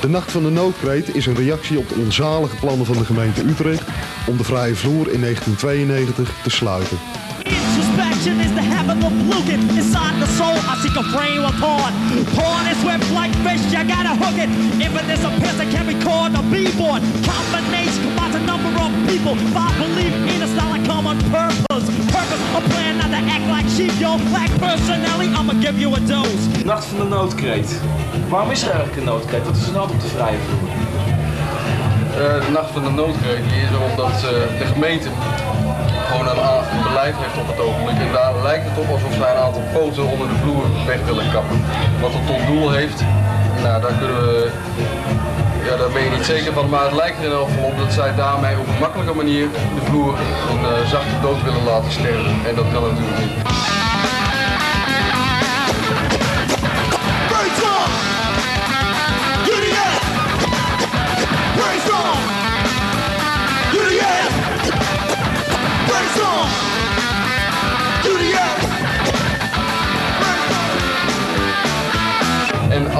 S12: De Nacht van de Noodkreet is een reactie op de onzalige plannen van de gemeente Utrecht om de Vrije Vloer in 1992 te sluiten. I seek a brain with porn. Porn is whipped like fish, you gotta hook it. If it disappears, it can be called a B-board. Combination combines a number of people. By belief in a style of common purpose. Purpose, a plan not to act like sheep, yo. Like personality, I'ma give you a dose.
S13: Nacht van de noodkreet. Waarom is er eigenlijk een noodkreet? Wat is er nou op de vrije vloer?
S14: Uh, de nacht van de noodkreet is omdat uh, de gemeente gewoon een beleid heeft op het ogenblik. En daar lijkt het op alsof zij een aantal poten onder de vloer weg willen kappen. Wat het tot doel heeft, nou daar kunnen we, ja daar ben je niet zeker van, maar het lijkt er in elk geval op dat zij daarmee op een makkelijke manier de vloer een uh, zachte dood willen laten sterven. En dat kan natuurlijk niet.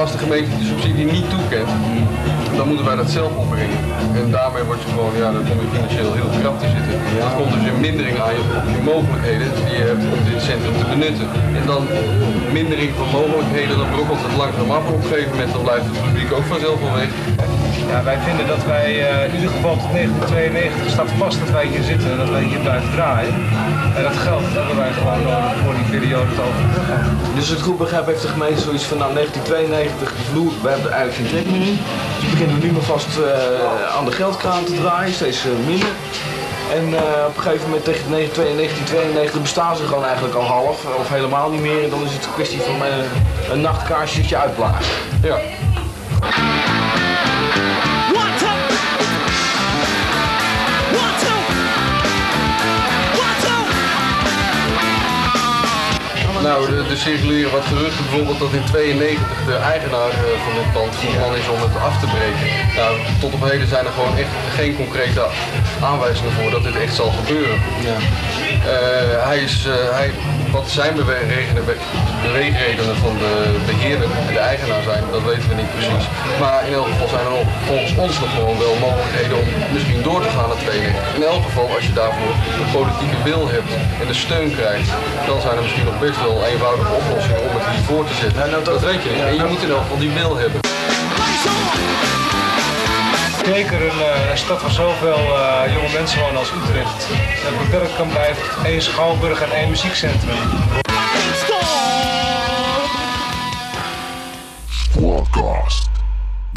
S14: Als de gemeente de subsidie niet toekent, dan moeten wij dat zelf opbrengen. En daarmee word je gewoon, ja, dan kom je financieel heel krap te zitten. Dat komt dus in mindering aan je, je mogelijkheden die je hebt om dit centrum te benutten. En dan mindering van mogelijkheden, dan brokkelt het langzaam af. Op een gegeven moment dan blijft het publiek ook vanzelf wel weg.
S15: Ja, wij vinden dat wij eh, in ieder geval tot 1992 staat vast dat wij hier zitten en dat wij hier blijven draaien. En dat geld hebben wij gewoon nodig voor die periode te overbruggen.
S13: Dus het goed begrijp heeft de gemeente zoiets van nou 1992, de vloer, we hebben er eigenlijk geen trek meer in. Dus beginnen we nu maar vast eh, aan de geldkraan te draaien, steeds eh, minder. En op een gegeven moment tegen 1992 bestaan ze gewoon eigenlijk al half of helemaal niet meer. En dan is het een kwestie van een nachtkaarsje uitblazen.
S14: Ja. Nou, de, de circuleren wat geruchten bijvoorbeeld dat in 92 de eigenaar eh, van dit pand van plan is om het af te breken. Nou, tot op heden zijn er gewoon echt geen concrete aanwijzingen voor dat dit echt zal gebeuren.
S13: Ja.
S14: Eh, hij is, eh, hij, wat zijn beweegredenen, beweegredenen van de beheerder en de eigenaar zijn, dat weten we niet precies. Maar in elk geval zijn er nog, volgens ons nog gewoon wel mogelijkheden om misschien door te gaan naar 92. In elk geval, als je daarvoor de politieke wil hebt en de steun krijgt, dan zijn er misschien nog best wel eenvoudige oplossingen om het hier voor te zetten. dat weet je niet. En je moet in elk geval die wil hebben.
S15: Zeker een, eh, een stad waar zoveel eh, jonge mensen wonen als Utrecht. Dat beperkt kan blijven één schouwburg en één muziekcentrum.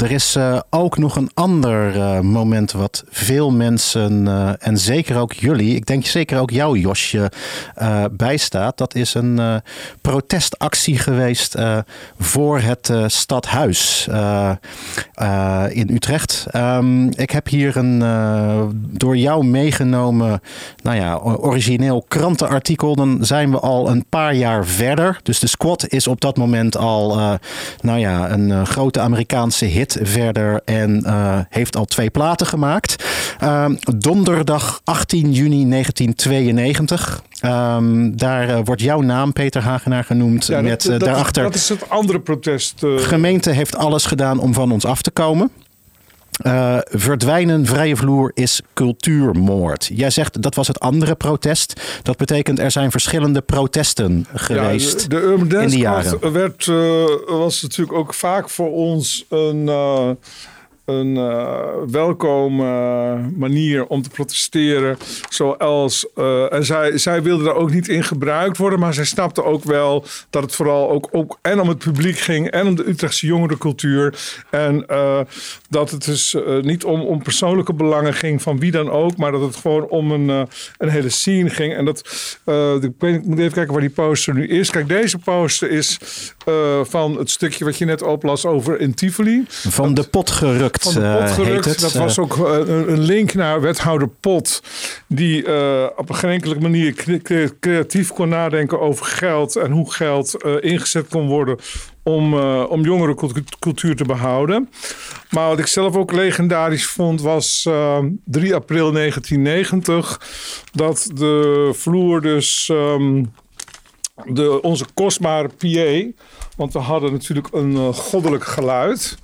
S1: Er is eh, ook nog een ander eh, moment wat veel mensen, eh, en zeker ook jullie, ik denk zeker ook jou Josje, bijstaat. Dat is een protestactie geweest voor het stadhuis in Utrecht. Ehm, ik heb hier een door jou meegenomen, nou ja, origineel krantenartikel. Dan zijn we al een paar jaar verder. Dus de squad is op dat moment al, nou ja, een grote Amerikaanse hit verder en eh, heeft al twee platen gemaakt. Ehm, donderdag 18 juni 1992. Ehm, daar eh, wordt jouw naam, Peter Hagenaar, genoemd.
S6: Ja,
S1: met
S6: dat,
S1: eh,
S6: dat,
S1: daarachter.
S6: dat is het andere protest.
S1: De gemeente heeft alles gedaan om van ons af te komen. Eh, verdwijnen vrije vloer is cultuurmoord. Jij zegt dat was het andere protest. Dat betekent er zijn verschillende protesten geweest
S6: Ja, de, de Urban
S1: in
S6: Dance
S1: die
S6: Squad
S1: jaren.
S6: werd, eh, was natuurlijk ook vaak voor ons een, eh, een eh, welkome eh, manier om te protesteren. Zoals, eh, en zij, zij wilde daar ook niet in gebruikt worden, maar zij snapte ook wel dat het vooral ook, ook en om het publiek ging en om de Utrechtse jongerencultuur. En dat het dus niet om, om persoonlijke belangen ging van wie dan ook, maar dat het gewoon om een, een hele scene ging. En dat, ik, weet, ik moet even kijken waar die poster nu is. Kijk, deze poster is van het stukje wat je net oplas over in Tivoli.
S1: Van de pot gerukt,
S6: Van de
S1: eh,
S6: pot gerukt.
S1: het.
S6: Dat was
S1: Eh,
S6: ook eh, een, link naar wethouder Pot. Die op een geen enkele manier cre- cre- creatief kon nadenken over geld. En hoe geld ingezet kon worden om, eh om jongerencultuur te behouden. Maar wat ik zelf ook legendarisch vond was eh, 3 april 1990. Dat de vloer dus... ehm, de, onze kostbare PA. Want we hadden natuurlijk een eh, goddelijk geluid.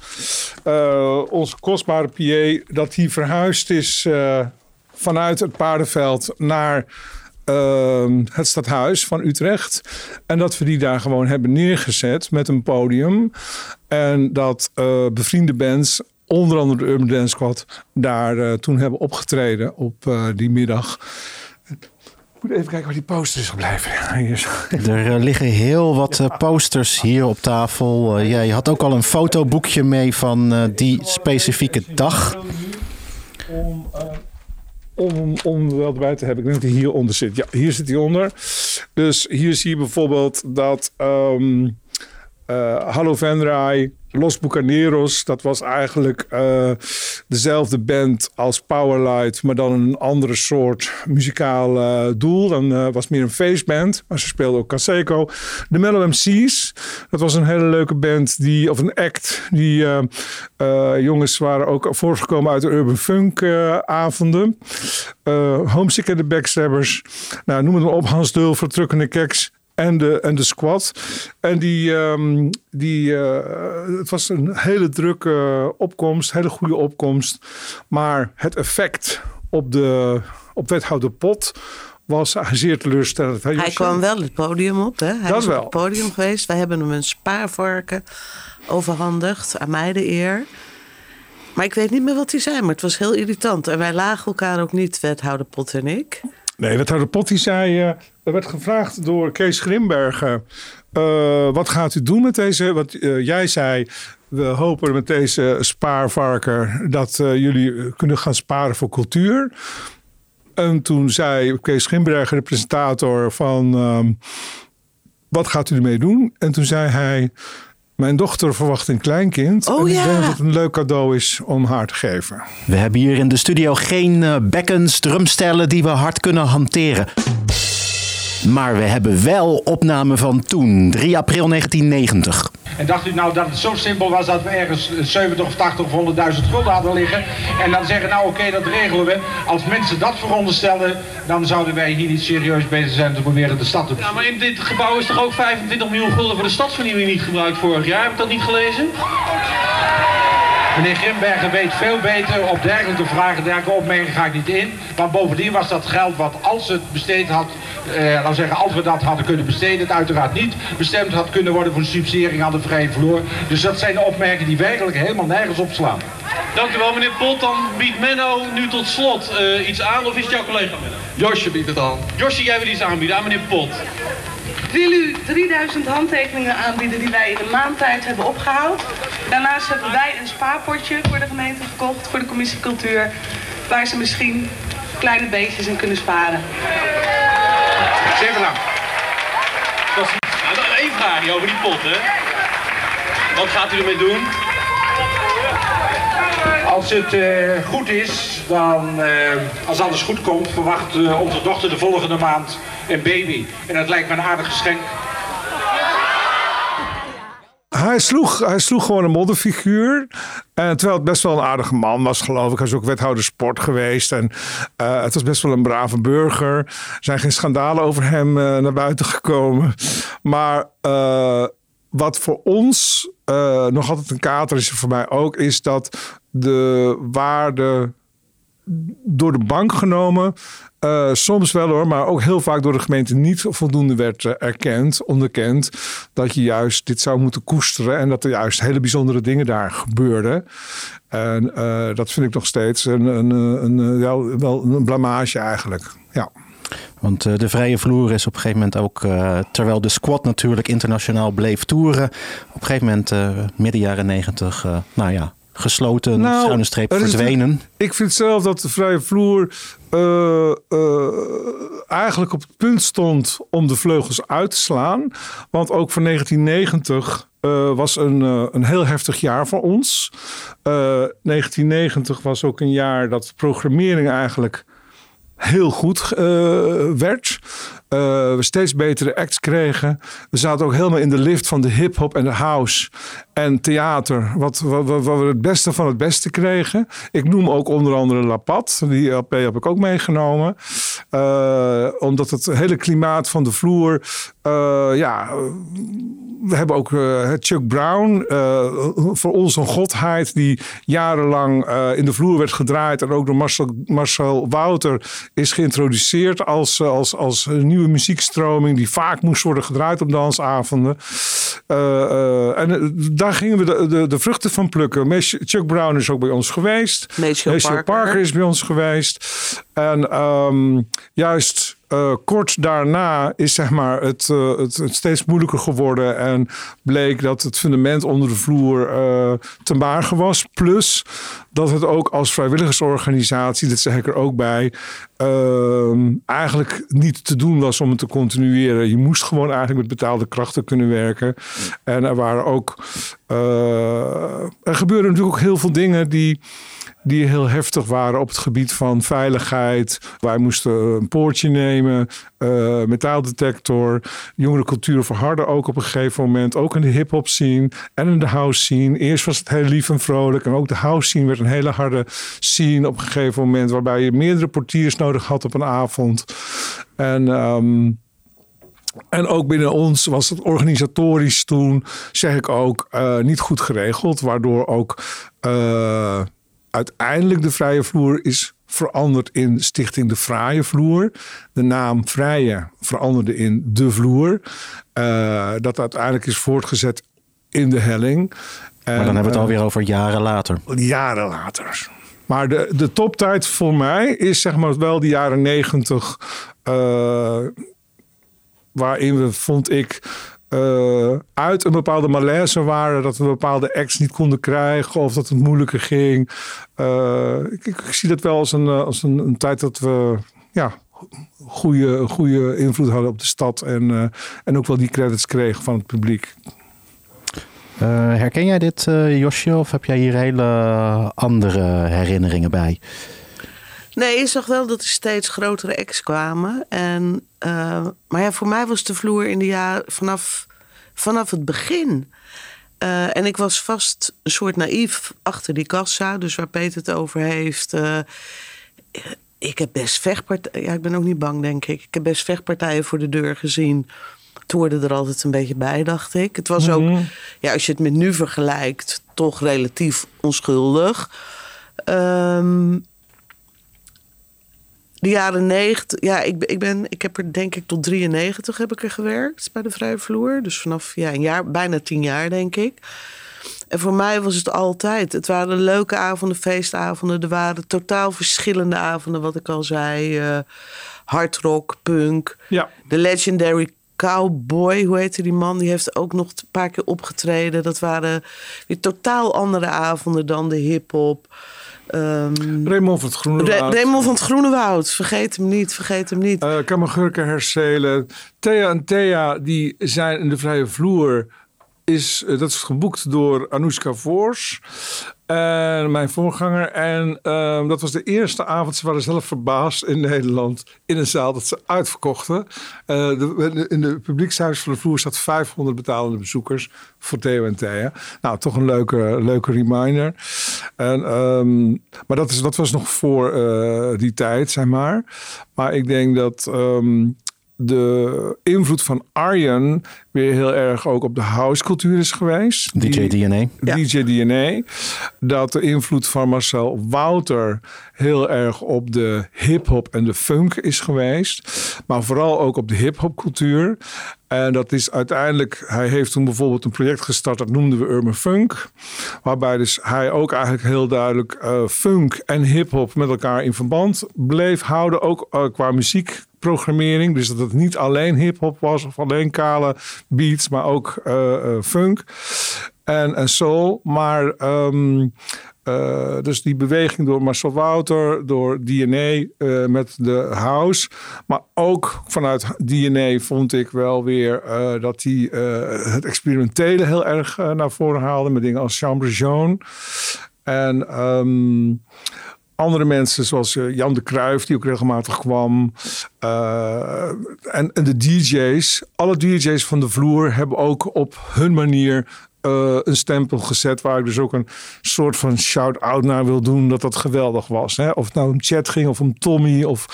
S6: Eh, onze kostbare PA, dat die verhuisd is eh, vanuit het paardenveld naar ehm, het stadhuis van Utrecht. En dat we die daar gewoon hebben neergezet met een podium. En dat bevriende bands, onder andere de Urban Dance Squad, daar toen hebben opgetreden op die middag. Moet even kijken waar die poster is gebleven. Ja,
S1: Er eh, liggen heel wat eh, posters hier op tafel. Eh, jij had ook al een fotoboekje mee van eh, die specifieke dag.
S6: om, om, om wel erbij te hebben. Ik denk dat hij hieronder zit. Ja, hier zit hij onder. Dus hier zie je bijvoorbeeld dat ehm eh, Hallo Venray, Los Bucaneros, dat was eigenlijk eh, dezelfde band als Powerlight, maar dan een andere soort muzikaal eh, doel. Dan eh, was meer een feestband, maar ze speelden ook Caseco. De Mellow MC's, dat was een hele leuke band, die, of een act. Die eh, eh, jongens waren ook voortgekomen uit de Urban Funk eh, avonden. Eh, Homesick en de Backstabbers. Nou, noem het maar op. Hans Dulver, Truck en de Keks. En de, en de squad. En die, ehm, die, eh, het was een hele drukke opkomst, hele goede opkomst. Maar het effect op, de, op wethouder Pot was zeer teleurstellend.
S5: Hij kwam wel het podium op. Hè? Hij
S6: Dat
S5: is
S6: wel.
S5: op het podium geweest. Wij hebben hem een spaarvarken overhandigd. Aan mij de eer. Maar ik weet niet meer wat hij zei. Maar het was heel irritant. En wij lagen elkaar ook niet, wethouder Pot en ik.
S6: Nee, wethouder Pot die zei... eh, er werd gevraagd door Kees Grimbergen... eh, wat gaat u doen met deze... Wat eh, jij zei... We hopen met deze spaarvarken... dat eh, jullie kunnen gaan sparen voor cultuur. En toen zei Kees Grimbergen, de presentator... van ehm, wat gaat u ermee doen? En toen zei hij... Mijn dochter verwacht een kleinkind.
S5: Oh,
S6: en ik
S5: ja.
S6: denk dat het een leuk cadeau is om haar te geven.
S1: We hebben hier in de studio geen bekkens, drumstellen die we hard kunnen hanteren. Maar we hebben wel opnamen van toen, 3 april 1990.
S16: En dacht u nou dat het zo simpel was dat we ergens 70 of 80 of 100.000 gulden hadden liggen. En dan zeggen, nou oké, dat regelen we. Als mensen dat veronderstellen, dan zouden wij hier niet serieus bezig zijn te proberen de stad te
S17: Ja, maar in dit gebouw is toch ook 25 miljoen gulden voor de stadsvernieuwing niet gebruikt vorig jaar? Heb ik dat niet gelezen?
S16: Meneer Grimbergen weet veel beter. Op dergelijke vragen, dergelijke opmerkingen ga ik niet in. Maar bovendien was dat geld wat als het besteed had, eh, laten zeggen, als we dat hadden kunnen besteden, het uiteraard niet bestemd had kunnen worden voor een subsidiëring aan de vrije vloer. Dus dat zijn opmerkingen die werkelijk helemaal nergens op slaan.
S17: Dank u wel, meneer Pot. Dan biedt Menno nu tot slot eh, iets aan, of is het jouw collega Menno?
S14: Josje biedt het aan.
S17: Josje, jij wil iets aanbieden aan meneer Pot.
S18: Wil u 3000 handtekeningen aanbieden die wij in een maand tijd hebben opgehaald. Daarnaast hebben wij een spaarpotje voor de gemeente gekocht, voor de commissie cultuur, waar ze misschien kleine beetjes in kunnen sparen.
S16: Bedankt.
S17: Nou, dan één vraagje over die pot, hè. Wat gaat u ermee doen?
S16: Als het eh, goed is, dan, eh, als alles goed komt, verwacht eh, onze dochter de volgende maand een baby. En dat lijkt me een aardig geschenk.
S6: Hij sloeg, hij sloeg gewoon een modderfiguur. En terwijl het best wel een aardige man was, geloof ik. Hij is ook wethouder sport geweest. En het was best wel een brave burger. Er zijn geen schandalen over hem naar buiten gekomen. Maar wat voor ons eh, nog altijd een kater is, voor mij ook, is dat de waarde door de bank genomen. eh, soms wel hoor, maar ook heel vaak door de gemeente niet voldoende werd eh, erkend, onderkend. Dat je juist dit zou moeten koesteren en dat er juist hele bijzondere dingen daar gebeurden. En dat vind ik nog steeds een, een, een, wel een blamage eigenlijk. Ja.
S1: Want eh, de vrije vloer is op een gegeven moment ook, eh, terwijl de squad natuurlijk internationaal bleef toeren, op een gegeven moment, eh, midden jaren negentig, nou ja, gesloten,
S6: Nou,
S1: schuine streep
S6: er
S1: verdwenen.
S6: Ik vind zelf dat de vrije vloer eigenlijk op het punt stond om de vleugels uit te slaan. Want ook voor 1990 eh, was een, een heel heftig jaar voor ons. Eh, 1990 was ook een jaar dat programmering eigenlijk heel goed eh, werd. Eh, we steeds betere acts kregen. We zaten ook helemaal in de lift van de hip-hop en de house en theater. Wat, wat, we het beste van het beste kregen. Ik noem ook onder andere La Pat. Die LP heb ik ook meegenomen. Eh, omdat het hele klimaat van de vloer. eh, ja, we hebben ook eh, Chuck Brown, voor ons een godheid die jarenlang in de vloer werd gedraaid en ook door Marcel, Marcel Wouter is geïntroduceerd als, als, als een nieuwe muziekstroming die vaak moest worden gedraaid op dansavonden. Eh, eh, en eh, daar gingen we de, de, de vruchten van plukken. Chuck Brown is ook bij ons geweest.
S5: Maceo Parker.
S6: is bij ons geweest. En ehm, juist eh, kort daarna is zeg maar het, eh, het, steeds moeilijker geworden. En bleek dat het fundament onder de vloer eh, te mager was. Plus dat het ook als vrijwilligersorganisatie, dat zeg ik er ook bij, eigenlijk niet te doen was om het te continueren. Je moest gewoon eigenlijk met betaalde krachten kunnen werken. En er waren ook. er gebeurden natuurlijk ook heel veel dingen die die heel heftig waren op het gebied van veiligheid. Wij moesten een poortje nemen, eh, metaaldetector. Jongerencultuur verharden ook op een gegeven moment. Ook in de hip-hop scene en in de house scene. Eerst was het heel lief en vrolijk. En ook de house scene werd een hele harde scene op een gegeven moment. Waarbij je meerdere portiers nodig had op een avond. En. ehm, En ook binnen ons was het organisatorisch toen, zeg ik ook, eh, niet goed geregeld. Waardoor ook eh, uiteindelijk de vrije vloer is veranderd in Stichting de Fraaie Vloer. De naam Vrije veranderde in De Vloer. Eh, dat uiteindelijk is voortgezet in de helling.
S1: Maar dan hebben we het alweer over jaren later.
S6: Jaren later. Maar de, de toptijd voor mij is zeg maar wel de jaren negentig. eh, waarin we, vond ik, eh, uit een bepaalde malaise waren. Dat we bepaalde acts niet konden krijgen of dat het moeilijker ging. Eh, ik, ik, ik zie dat wel als een, eh, als een, een tijd dat we ja, goede, goede invloed hadden op de stad. En, eh, en ook wel die credits kregen van het publiek.
S1: Eh, herken jij dit, eh, Josje, of heb jij hier hele andere herinneringen bij?
S5: Nee, je zag wel dat er steeds grotere acts kwamen. En, eh, maar ja, voor mij was de vloer in de jaren vanaf, vanaf het begin. Eh, en ik was vast een soort naïef achter die kassa. Dus waar Peter het over heeft. eh, ik heb best vechtpartijen. Ja, ik ben ook niet bang, denk ik. Ik heb best vechtpartijen voor de deur gezien. Het hoorde er altijd een beetje bij, dacht ik. Het was ook, ja, als je het met nu vergelijkt, toch relatief onschuldig. Ehm, de jaren 90, ja, ik, ik, ben, ik heb er denk ik tot 93 heb ik er gewerkt bij de Vrije Vloer. Dus vanaf ja, een jaar, bijna tien jaar denk ik. En voor mij was het altijd. Het waren leuke avonden, feestavonden. Er waren totaal verschillende avonden, wat ik al zei. eh hardrock, punk.
S6: Ja.
S5: De legendary Cowboy, hoe heette die man? Die heeft ook nog een paar keer opgetreden. Dat waren weer totaal andere avonden dan de hip-hop. Ehm,
S6: Raymond van het Groene Woud.
S5: Raymond van het Groene Woud. Vergeet hem niet, vergeet hem niet.
S6: Uh, Kammergurken Herselen. Thea en Thea, die zijn in de vrije vloer. Is, eh, dat is geboekt door Anoushka Voors. En mijn voorganger. En ehm, dat was de eerste avond. Ze waren zelf verbaasd in Nederland. In een zaal dat ze uitverkochten. Eh, de, in de publiekshuis van de vloer staat 500 betalende bezoekers. Voor Theo en Thea. Nou, toch een leuke, leuke reminder. En, ehm, maar dat, is, dat was nog voor eh, die tijd, zeg maar. Maar ik denk dat ehm, de invloed van Arjen weer heel erg ook op de housecultuur is geweest.
S1: DJ DNA.
S6: DJ DNA. Dat de invloed van Marcel Wouter heel erg op de hip-hop en de funk is geweest. Maar vooral ook op de hip-hop cultuur. En dat is uiteindelijk, hij heeft toen bijvoorbeeld een project gestart, dat noemden we Urban Funk. Waarbij dus hij ook eigenlijk heel duidelijk eh, funk en hip-hop met elkaar in verband bleef houden. Ook eh, qua muziekprogrammering. Dus dat het niet alleen hip-hop was of alleen kale beats, maar ook eh, eh, funk en, en soul. Maar ehm, eh, dus die beweging door Marcel Wouter, door DNA eh, met de house. Maar ook vanuit DNA vond ik wel weer dat hij het experimentele heel erg naar voren haalde. Met dingen als Chambre Jaune. En ehm, andere mensen zoals eh, Jan de Kruijf, die ook regelmatig kwam. Eh, en, de DJ's. Alle DJ's van de vloer hebben ook op hun manier eh, een stempel gezet. Waar ik dus ook een soort van shout-out naar wil doen. Dat dat geweldig was. Hè? Of het nou om chat ging of om Tommy of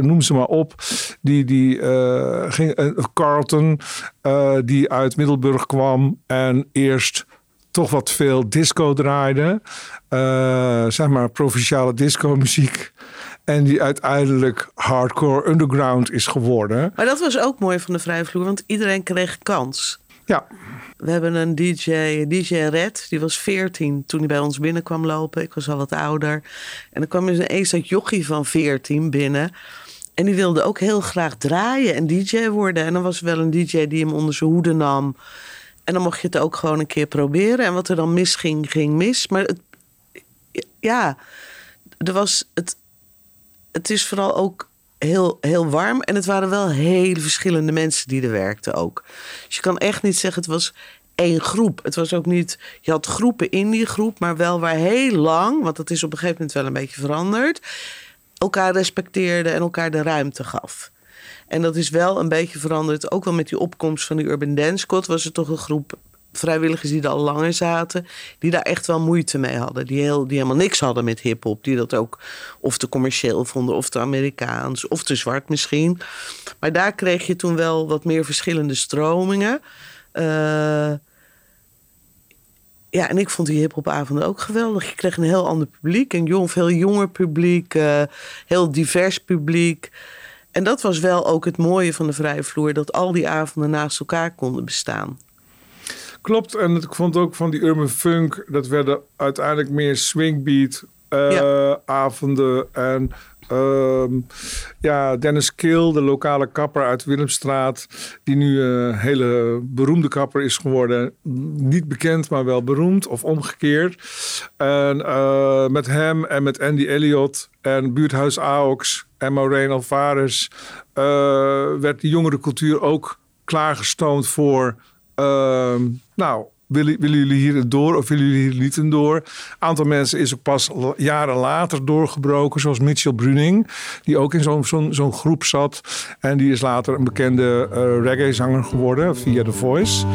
S6: noem ze maar op. Die, die ging, Carlton, die uit Middelburg kwam. En eerst toch wat veel disco draaide. Eh, zeg maar provinciale disco muziek. En die uiteindelijk hardcore underground is geworden.
S5: Maar dat was ook mooi van de Vrije Vloer, want iedereen kreeg kans.
S6: Ja.
S5: We hebben een DJ, DJ Red, die was 14 toen hij bij ons binnenkwam lopen. Ik was al wat ouder. En dan kwam er ineens dat jochie van 14 binnen. En die wilde ook heel graag draaien en DJ worden. En dan was er wel een DJ die hem onder zijn hoede nam. En dan mocht je het ook gewoon een keer proberen. En wat er dan misging, ging mis. Maar het, ja, er was het, het is vooral ook heel, heel warm. En het waren wel hele verschillende mensen die er werkten ook. Dus je kan echt niet zeggen, het was één groep. Het was ook niet, je had groepen in die groep, maar wel waar heel lang, want dat is op een gegeven moment wel een beetje veranderd, elkaar respecteerde en elkaar de ruimte gaf. En dat is wel een beetje veranderd. Ook wel met die opkomst van die Urban Dance was er toch een groep vrijwilligers die er al langer zaten, die daar echt wel moeite mee hadden. Die, heel, die helemaal niks hadden met hip-hop. Die dat ook of te commercieel vonden, of te Amerikaans, of te zwart misschien. Maar daar kreeg je toen wel wat meer verschillende stromingen. Eh, ja, en ik vond die hiphopavonden ook geweldig. Je kreeg een heel ander publiek, een jong, veel jonger publiek, eh, heel divers publiek. En dat was wel ook het mooie van de vrije vloer, dat al die avonden naast elkaar konden bestaan.
S6: Klopt, en ik vond ook van die urban funk, dat werden uiteindelijk meer swingbeat eh, avonden. En ehm, ja, Dennis Kill, de lokale kapper uit Willemstraat, die nu een hele beroemde kapper is geworden. Niet bekend, maar wel beroemd, of omgekeerd. En eh, met hem en met Andy Elliott en buurthuis Aox en Maureen Alvarez eh, werd die jongere cultuur ook klaargestoomd voor Ehm, nou, willen, willen jullie hier door of willen jullie hier niet door? Een aantal mensen is ook pas jaren later doorgebroken, zoals Mitchell Bruning, die ook in zo'n groep zat. En die is later een bekende eh, reggae-zanger geworden via The Voice.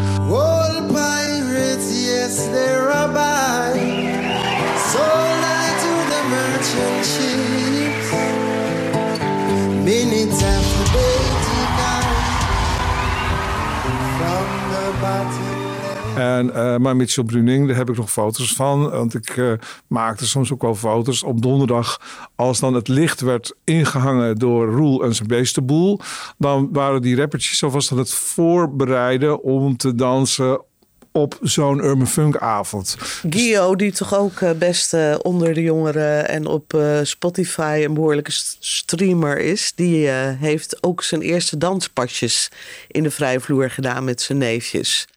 S6: En, eh, maar Mitchell Bruning, daar heb ik nog foto's van. Want ik eh, maakte soms ook wel foto's op donderdag. Als dan het licht werd ingehangen door Roel en zijn beestenboel. Dan waren die rappertjes alvast aan het voorbereiden om te dansen op zo'n urban funk avond.
S5: Gio, die toch ook eh, best onder de jongeren en op Spotify een behoorlijke st- streamer is, die heeft ook zijn eerste danspasjes in de vrije vloer gedaan met zijn neefjes.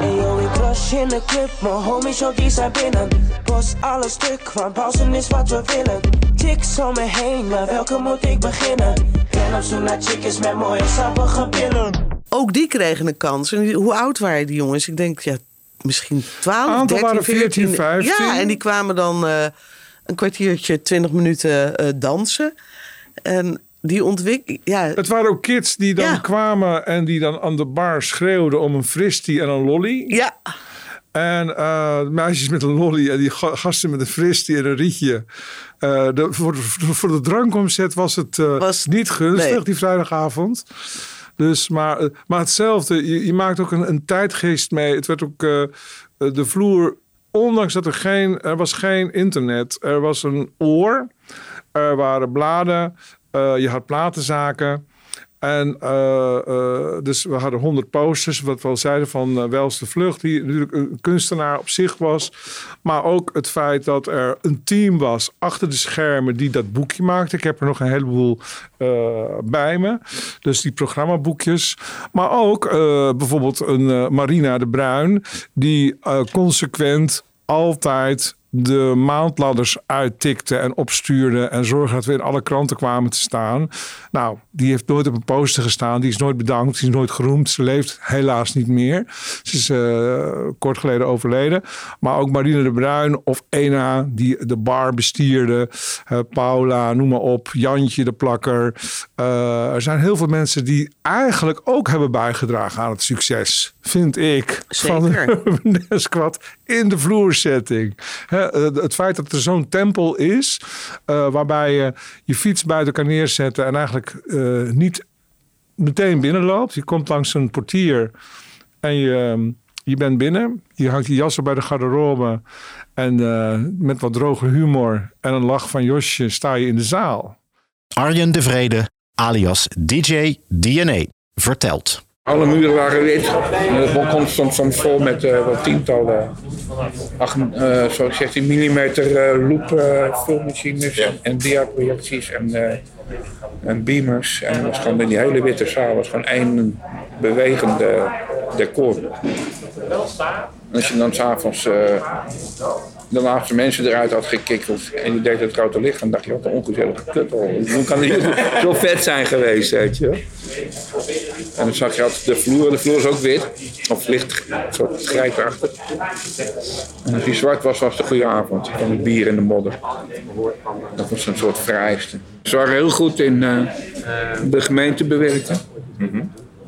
S19: Eyo, ik crush in de club, mijn homies, ook die zijn binnen. Bos alles stuk, want pauzen is wat we willen. Chicks om me heen, maar welke moet ik beginnen? Ben op zoek naar chickies met mooie sappige billen.
S5: Ook die kregen een kans. En die- hoe oud waren die jongens? Ik denk, ja, misschien 12,
S6: Aantal
S5: 13,
S6: waren 14, 15.
S5: Ja, en die kwamen dan eh, een kwartiertje, 20 minuten eh, dansen. En die ontwikkeling, ja,
S6: Het waren ook kids die dan kwamen en die dan aan de bar schreeuwden om een fristie en een lolly.
S5: Ja.
S6: En eh, meisjes met een lolly en die ga- gasten met een fristie en een rietje. Eh, de, voor, de, voor de drankomzet was het eh, niet gunstig,
S5: nee.
S6: die vrijdagavond. Dus, maar, maar hetzelfde, je, je maakt ook een, een tijdgeest mee. Het werd ook de vloer, ondanks dat er geen, er was geen internet, er was een oor, er waren bladen, eh, je had platenzaken. En eh, eh, dus we hadden 100 posters, wat we al zeiden van uh, Wels de Vlucht, die natuurlijk een kunstenaar op zich was. Maar ook het feit dat er een team was achter de schermen die dat boekje maakte. Ik heb er nog een heleboel bij me. Dus die programmaboekjes. Maar ook bijvoorbeeld een Marina de Bruin, die consequent altijd de maandladders uittikte en opstuurde en zorgde dat we in alle kranten kwamen te staan. Nou, die heeft nooit op een poster gestaan. Die is nooit bedankt. Die is nooit geroemd. Ze leeft helaas niet meer. Ze is eh, kort geleden overleden. Maar ook Marine de Bruin of Ena, die de bar bestierde. eh, Paula, noem maar op. Jantje de Plakker. Eh, er zijn heel veel mensen die eigenlijk ook hebben bijgedragen aan het succes. Vind ik. Van
S5: Zeker.
S6: de Squad in de vloersetting. Hè, eh, het feit dat er zo'n tempel is, eh, waarbij je je fiets buiten kan neerzetten en eigenlijk eh, niet meteen binnenloopt. Je komt langs een portier en je, ehm, je bent binnen. Je hangt je jas op bij de garderobe en eh, met wat droge humor en een lach van Josje sta je in de zaal.
S1: Arjen de Vrede, alias DJ DNA, vertelt.
S7: Alle muren waren wit. En het balkon stond soms vol met wel tientallen acht, eh, zo 16 mm loop eh, filmmachines en diaprojecties en, en beamers. En was gewoon die hele witte zaal was gewoon één bewegende decor. En als je dan s'avonds uh, de laatste mensen eruit had gekikkeld en je deed het grote licht, dan dacht je wat een ongezellige kuttel. Hoe kan die zo vet zijn geweest, weet je? En dan zag je altijd de vloer, de vloer is ook wit, of licht, soort grijsachtig. En als die zwart was, was het een goede avond. Van het bier in de modder. Dat was een soort vereiste. Ze waren heel goed in uh, de gemeente bewerken.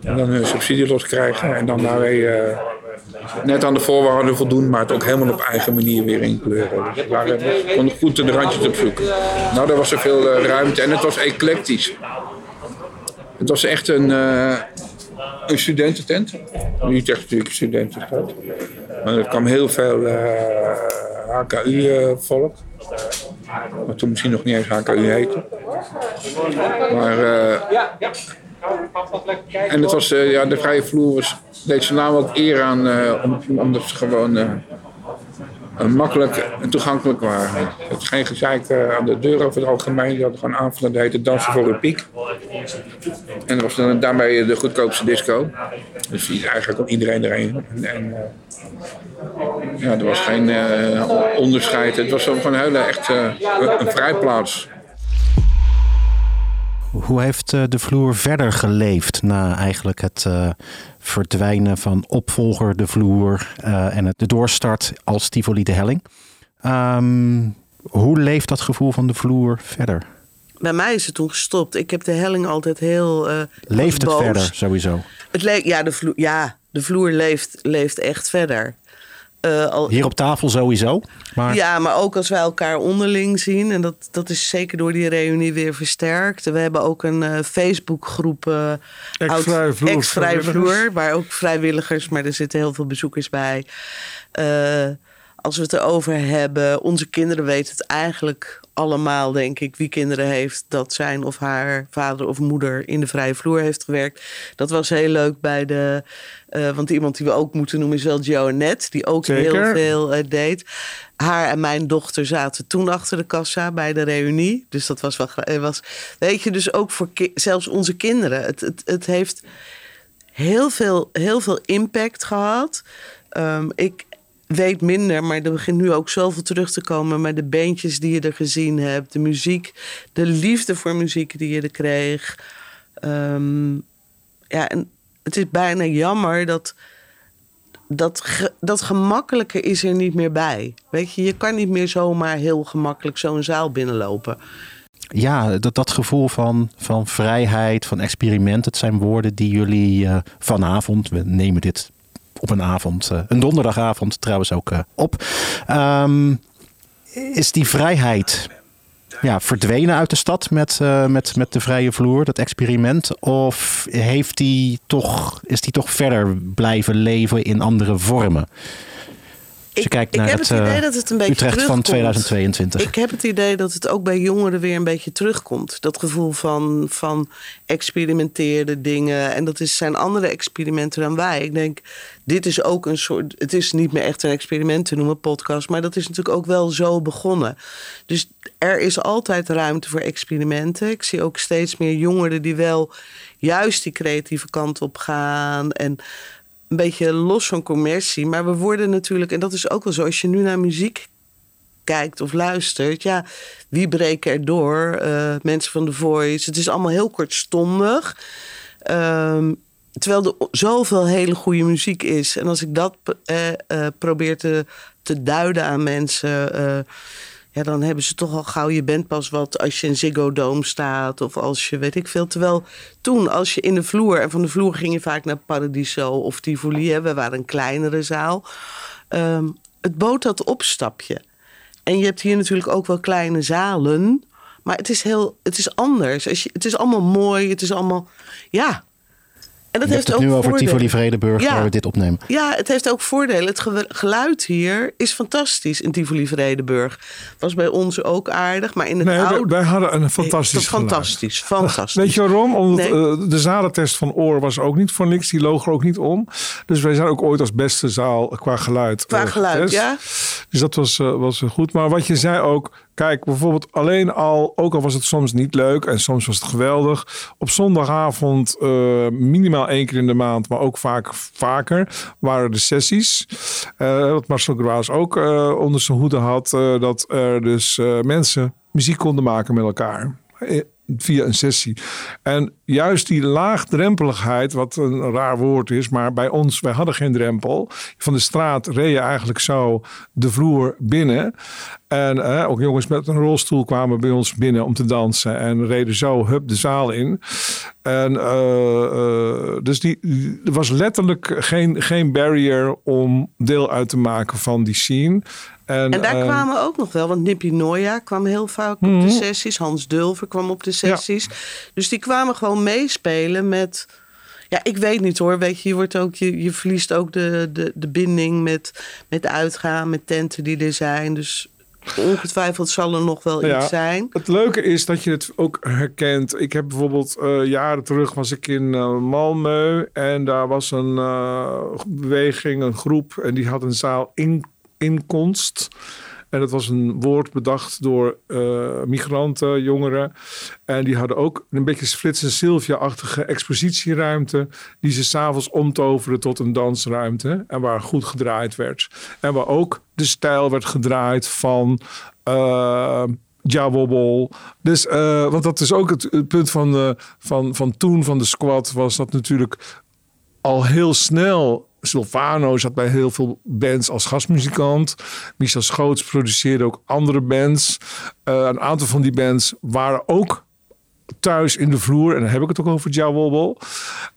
S7: En dan hun subsidielos krijgen. En dan daarmee eh, net aan de voorwaarden voldoen, maar het ook helemaal op eigen manier weer inkleuren. Dus we waren gewoon goed de randjes op zoek. Nou, daar was er veel eh, ruimte en het was eclectisch. Het was echt een, eh, een studententent. Niet echt natuurlijk een studentenstad. Maar er kwam heel veel HKU-volk. Wat toen misschien nog niet eens HKU heette. Maar, eh, en het was, eh, ja, de vrije vloer was, deed ze naam ook eer aan, eh, om- omdat ze gewoon eh, makkelijk en toegankelijk waren. Het is geen gezeik aan de deur over het algemeen. Die hadden gewoon aanvullen, dat heette Dansen voor een Piek. En dat was dan daarmee de goedkoopste disco. Dus die- eigenlijk kon iedereen erheen. En, en, ja, er was geen onderscheid. Het was gewoon een hele echt een, een vrijplaats.
S1: Hoe heeft eh, de vloer verder geleefd na eigenlijk het eh, verdwijnen van opvolger de vloer eh, en het, de doorstart als Tivoli de Helling? Ehm, hoe leeft dat gevoel van de vloer verder?
S5: Bij mij is het toen gestopt. Ik heb de helling altijd heel. eh,
S1: Leeft het
S5: boos.
S1: verder sowieso?
S5: Het le- ja, de vloer, ja, de vloer leeft, leeft echt verder. Eh, al,
S1: Hier op tafel sowieso. Maar
S5: Ja, maar ook als wij elkaar onderling zien. En dat, dat is zeker door die reunie weer versterkt. We hebben ook een eh, Facebookgroep. eh
S6: Ex-vrije
S5: oud-
S6: vloer,
S5: Ex-vrije
S6: vrijwilligers.
S5: vloer. Waar ook vrijwilligers, maar er zitten heel veel bezoekers bij. Eh, als we het erover hebben, onze kinderen weten het eigenlijk allemaal, denk ik, wie kinderen heeft, dat zijn of haar vader of moeder in de vrije vloer heeft gewerkt. Dat was heel leuk bij de. Eh, want iemand die we ook moeten noemen is wel Joannette, die ook
S6: Zeker.
S5: heel veel eh, deed. Haar en mijn dochter zaten toen achter de kassa bij de reunie. Dus dat was wel. eh, Was, weet je, dus ook voor zelfs onze kinderen. Het, het, het heeft heel veel, heel veel impact gehad. Ehm, ik weet minder, maar er begint nu ook zoveel terug te komen. Maar de bandjes die je er gezien hebt, de muziek, de liefde voor muziek die je er kreeg. Ehm, ja, en het is bijna jammer dat. Dat, dat gemakkelijke is er niet meer bij. Weet je, je kan niet meer zomaar heel gemakkelijk zo'n zaal binnenlopen.
S1: ja, dat, dat gevoel van, van vrijheid, van experiment. Het zijn woorden die jullie eh, vanavond, we nemen dit op een avond, eh, een donderdagavond trouwens ook eh, op. Ehm, is die vrijheid ja, verdwenen uit de stad met, eh, met, met de vrije vloer, dat experiment? Of heeft die toch, is die toch verder blijven leven in andere vormen? Als je kijkt
S5: ik
S1: naar
S5: heb
S1: het,
S5: het idee
S1: eh,
S5: dat het een beetje
S1: Utrecht van
S5: terugkomt.
S1: 2022.
S5: Ik heb het idee dat het ook bij jongeren weer een beetje terugkomt. Dat gevoel van, van experimenteerde dingen. En dat is, zijn andere experimenten dan wij. Ik denk, dit is ook een soort. Het is niet meer echt een experiment te noemen, podcast. Maar dat is natuurlijk ook wel zo begonnen. Dus er is altijd ruimte voor experimenten. Ik zie ook steeds meer jongeren die wel juist die creatieve kant op gaan. En een beetje los van commercie. Maar we worden natuurlijk, en dat is ook wel zo, als je nu naar muziek kijkt of luistert, ja, wie breken er door? Eh, mensen van The Voice. Het is allemaal heel kortstondig. Ehm, terwijl er zoveel hele goede muziek is. En als ik dat eh, eh, probeer te, te duiden aan mensen. eh, ja, dan hebben ze toch al gauw, je bent pas wat als je in Ziggo Dome staat of als je weet ik veel. Terwijl toen, als je in de vloer, en van de vloer ging je vaak naar Paradiso of Tivoli, hè, we waren een kleinere zaal. Ehm, het bood dat opstapje. En je hebt hier natuurlijk ook wel kleine zalen, maar het is heel, het is anders. Het is allemaal mooi, het is allemaal, ja. En dat
S1: Je
S5: heeft
S1: hebt het
S5: ook
S1: nu over
S5: voordelen.
S1: Tivoli Vredenburg,
S5: Ja.
S1: waar we dit opnemen.
S5: Ja, het heeft ook voordelen. Het ge- geluid hier is fantastisch in Tivoli Vredenburg. Was bij ons ook aardig, maar in het
S6: Nee, wij,
S5: oude...
S6: wij hadden een fantastisch geluid.
S5: Fantastisch, fantastisch.
S6: Weet je waarom? Omdat
S5: Nee.
S6: eh, de zalentest van Oor was ook niet voor niks. Die loog er ook niet om. Dus wij zijn ook ooit als beste zaal qua geluid
S5: Qua
S6: eh,
S5: geluid, ja.
S6: Dus dat was, eh, was goed. Maar wat je zei ook... Kijk, bijvoorbeeld alleen al... Ook al was het soms niet leuk en soms was het geweldig. Op zondagavond eh, minimaal één keer in de maand... maar ook vaak vaker waren de sessies. Eh, wat Marcel Graas ook eh, onder zijn hoede had... dat er dus mensen muziek konden maken met elkaar. Via een sessie. En juist die laagdrempeligheid, wat een raar woord is, maar bij ons, wij hadden geen drempel. Van de straat reed je eigenlijk zo de vloer binnen. En eh, ook jongens met een rolstoel kwamen bij ons binnen om te dansen. En reden zo hup de zaal in. En eh, eh, dus die- er was letterlijk geen, geen barrier om deel uit te maken van die scene. En,
S5: En daar
S6: eh,
S5: kwamen ook nog wel, want Nippy Noya kwam heel vaak op
S6: Mhm.
S5: de sessies. Hans Dulver kwam op de sessies. Dus die kwamen gewoon meespelen met... Ja, ik weet niet hoor. Weet je, je, wordt ook, je, je verliest ook de, de, de binding met, met uitgaan, met tenten die er zijn. Dus ongetwijfeld zal er nog wel
S6: Ja,
S5: iets zijn.
S6: Het leuke is dat je het ook herkent. Ik heb bijvoorbeeld eh, jaren terug was ik in eh Malmö en daar was een eh, beweging, een groep en die had een zaal in, inkomst. En dat was een woord bedacht door eh, migranten, jongeren. En die hadden ook een beetje Frits en Sylvia-achtige expositieruimte. Die ze s'avonds omtoverden tot een dansruimte. En waar goed gedraaid werd. En waar ook de stijl werd gedraaid van Wobble. Dus, eh, want dat is ook het, punt van, van, van toen van de squad. Was dat natuurlijk al heel snel. Silvano zat bij heel veel bands als gastmuzikant. Michel Schoots produceerde ook andere bands. Eh, een aantal van die bands waren ook thuis in de vloer. En dan heb ik het ook over Ja Wobble.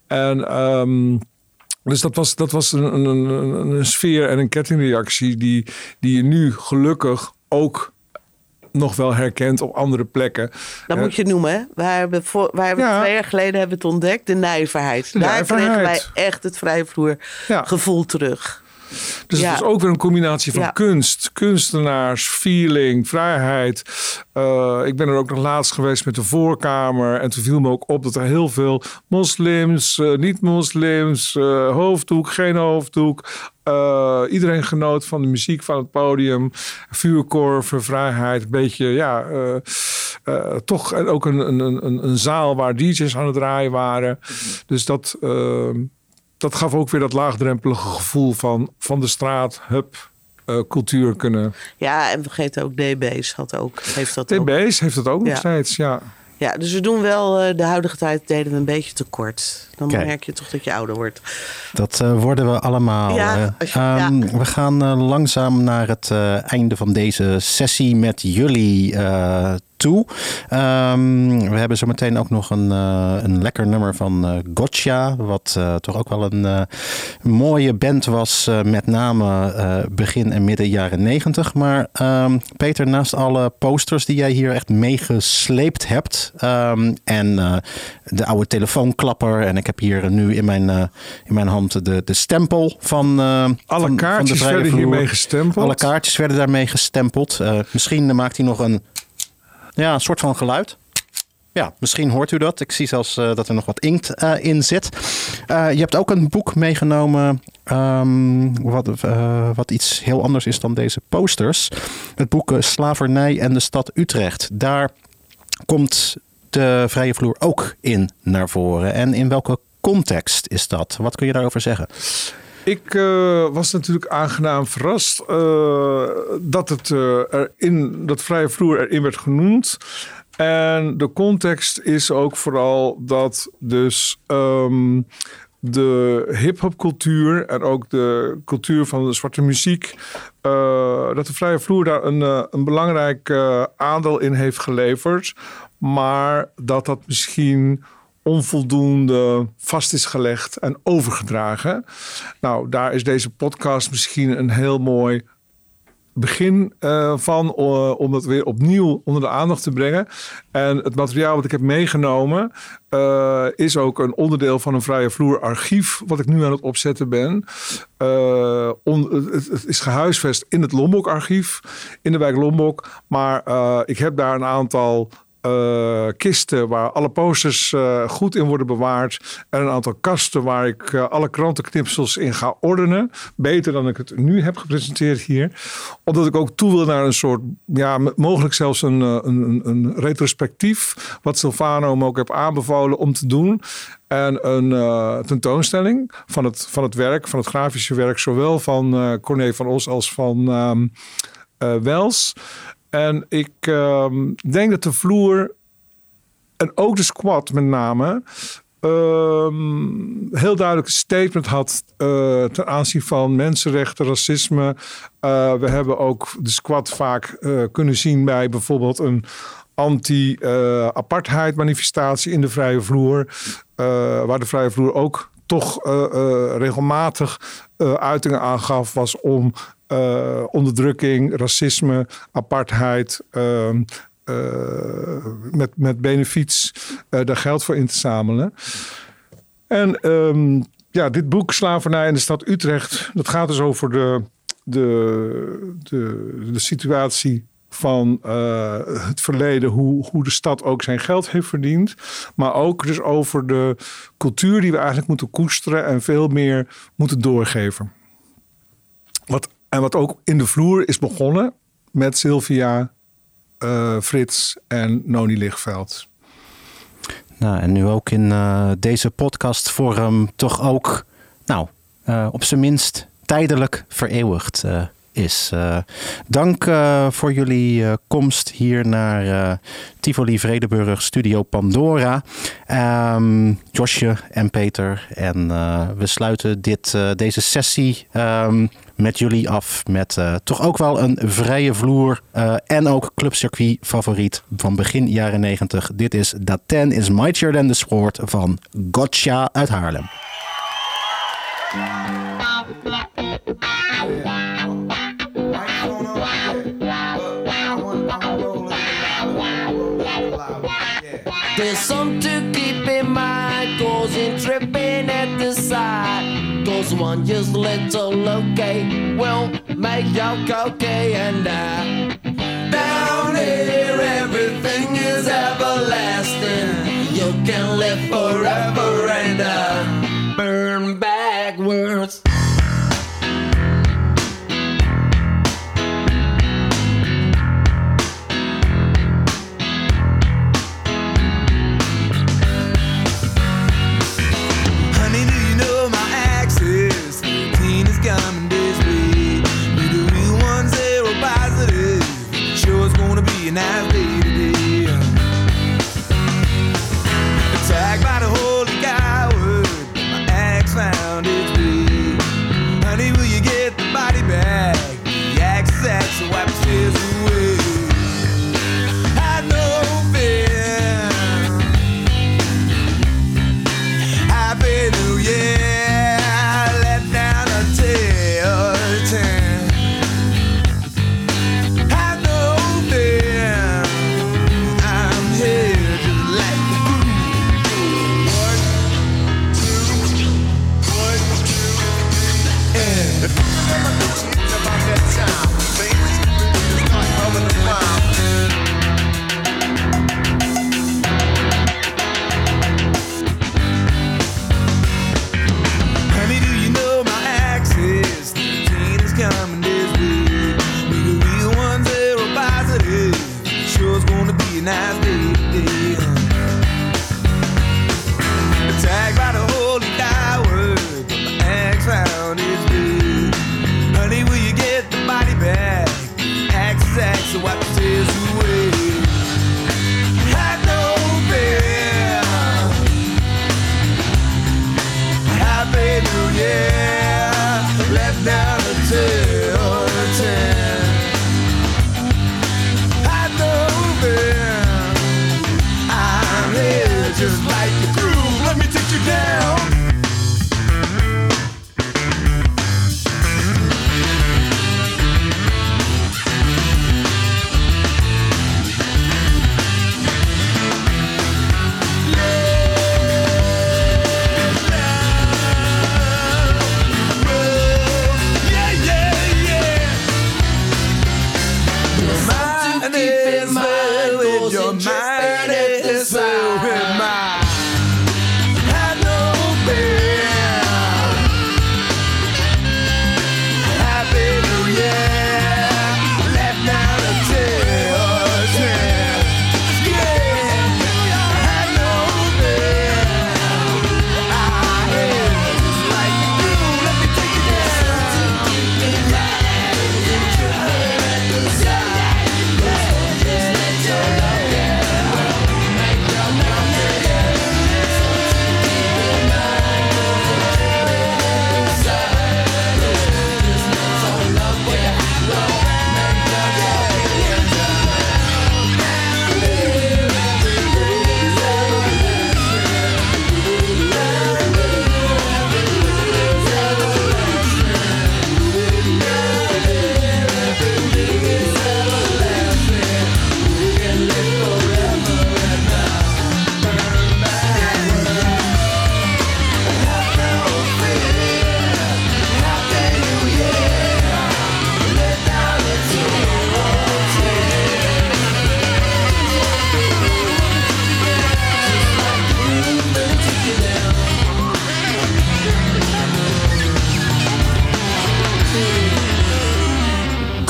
S6: En ehm, dus dat was, dat was een, een, een, een sfeer en een kettingreactie die, die je nu gelukkig ook nog wel herkent op andere plekken.
S5: Dat
S6: Eh,
S5: moet je noemen, hè? Voor, hebben
S6: Ja.
S5: twee jaar geleden hebben we het ontdekt, de nijverheid.
S6: De
S5: Daar
S6: nijverheid.
S5: kregen wij echt het vrije vloer gevoel terug.
S6: Dus
S5: Ja.
S6: het was ook weer een combinatie van
S5: Ja.
S6: kunst, kunstenaars, feeling, vrijheid. Eh, ik ben er ook nog laatst geweest met de voorkamer. En toen viel me ook op dat er heel veel moslims, eh, niet-moslims, eh, hoofddoek, geen hoofddoek. iedereen genoot van de muziek van het podium. Vuurkorven, vrijheid. Een beetje, ja, toch en ook een, een, een, een zaal waar DJ's aan het draaien waren. Dus dat, dat gaf ook weer dat laagdrempelige gevoel van, van de straat, hup, eh, cultuur kunnen.
S5: Ja, en vergeet ook DB's had ook, heeft dat ook.
S6: TB's heeft dat ook nog steeds, ja.
S5: Ja, dus we doen wel, eh, de huidige tijd deden we een beetje tekort. Dan
S1: Kijk.
S5: merk je toch dat je ouder wordt.
S1: Dat eh, worden we allemaal.
S5: Ja,
S1: eh.
S5: als je-
S1: Ehm,
S5: ja.
S1: We gaan eh, langzaam naar het eh, einde van deze sessie met jullie toe. Ehm, we hebben zometeen ook nog een, een lekker nummer van Gotcha. Wat toch ook wel een mooie band was. met name begin en midden jaren negentig. Maar ehm, Peter, naast alle posters die jij hier echt meegesleept hebt. en de oude telefoonklapper. En ik heb hier nu in mijn, eh, in mijn hand de, de stempel van. eh,
S6: Alle
S1: van,
S6: kaartjes
S1: van
S6: werden hiermee gestempeld.
S1: Alle kaartjes werden daarmee gestempeld. Eh, misschien maakt hij nog een, ja, een soort van geluid. Ja, misschien hoort u dat. Ik zie zelfs dat er nog wat inkt in zit. Je hebt ook een boek meegenomen. ehm, wat, wat iets heel anders is dan deze posters. Het boek Slavernij en de stad Utrecht. Daar komt de vrije vloer ook in naar voren. En in welke context is dat? Wat kun je daarover zeggen?
S6: Ik eh, was natuurlijk aangenaam verrast eh, dat het eh, erin, dat vrije vloer erin werd genoemd. En de context is ook vooral dat dus ehm, de hip-hop cultuur en ook de cultuur van de zwarte muziek, eh, dat de vrije vloer daar een, eh, een belangrijk eh, aandeel in heeft geleverd. Maar dat dat misschien onvoldoende vast is gelegd en overgedragen. Nou, daar is deze podcast misschien een heel mooi begin eh, van eh, om dat weer opnieuw onder de aandacht te brengen. En het materiaal wat ik heb meegenomen eh, is ook een onderdeel van een vrije vloer archief wat ik nu aan het opzetten ben. Het, is gehuisvest in het Lombok archief in de wijk Lombok, maar ik heb daar een aantal eh, kisten waar alle posters eh, goed in worden bewaard. En een aantal kasten waar ik eh, alle krantenknipsels in ga ordenen. Beter dan ik het nu heb gepresenteerd hier. Omdat ik ook toe wil naar een soort, ja, mogelijk zelfs een, een, een, retrospectief. Wat Silvano me ook heb aanbevolen om te doen. En een tentoonstelling van het, van het werk, van het grafische werk, zowel van Corné van Os als van eh, Wels. En ik ehm, denk dat de vloer en ook de squat met name ehm, heel duidelijk een statement had eh, ten aanzien van mensenrechten, racisme. Eh, we hebben ook de squat vaak eh, kunnen zien bij bijvoorbeeld een anti-apartheid manifestatie in de vrije vloer. waar de vrije vloer ook toch regelmatig eh, uitingen aangaf, was om eh, onderdrukking, racisme, apartheid. ehm, eh, met, met benefiets eh, daar geld voor in te zamelen. En ehm, ja, dit boek, Slavernij in de stad Utrecht, dat gaat dus over de, de, de, de situatie van het verleden, hoe, hoe de stad ook zijn geld heeft verdiend. Maar ook dus over de cultuur die we eigenlijk moeten koesteren en veel meer moeten doorgeven. Wat, en wat ook in de vloer is begonnen met Sylvia, eh, Frits en Noni Lichtveld.
S1: Nou, en nu ook in eh, deze podcastvorm toch ook, nou, eh, op zijn minst tijdelijk vereeuwigd is. Eh, dank eh, voor jullie eh, komst hier naar Tivoli Vredeburg Studio Pandora. Ehm, Josje en Peter. En we sluiten dit, deze sessie ehm, met jullie af met toch ook wel een vrije vloer en ook clubcircuit favoriet van begin jaren 90. Dit is Dat Ten is Mightier Than the Sport van Gotcha uit Haarlem.
S8: There's some to keep in mind, causing tripping at the side. Cause one just little okay will make your okay and I. Down here, everything is everlasting. You can live forever and uh, burn backwards.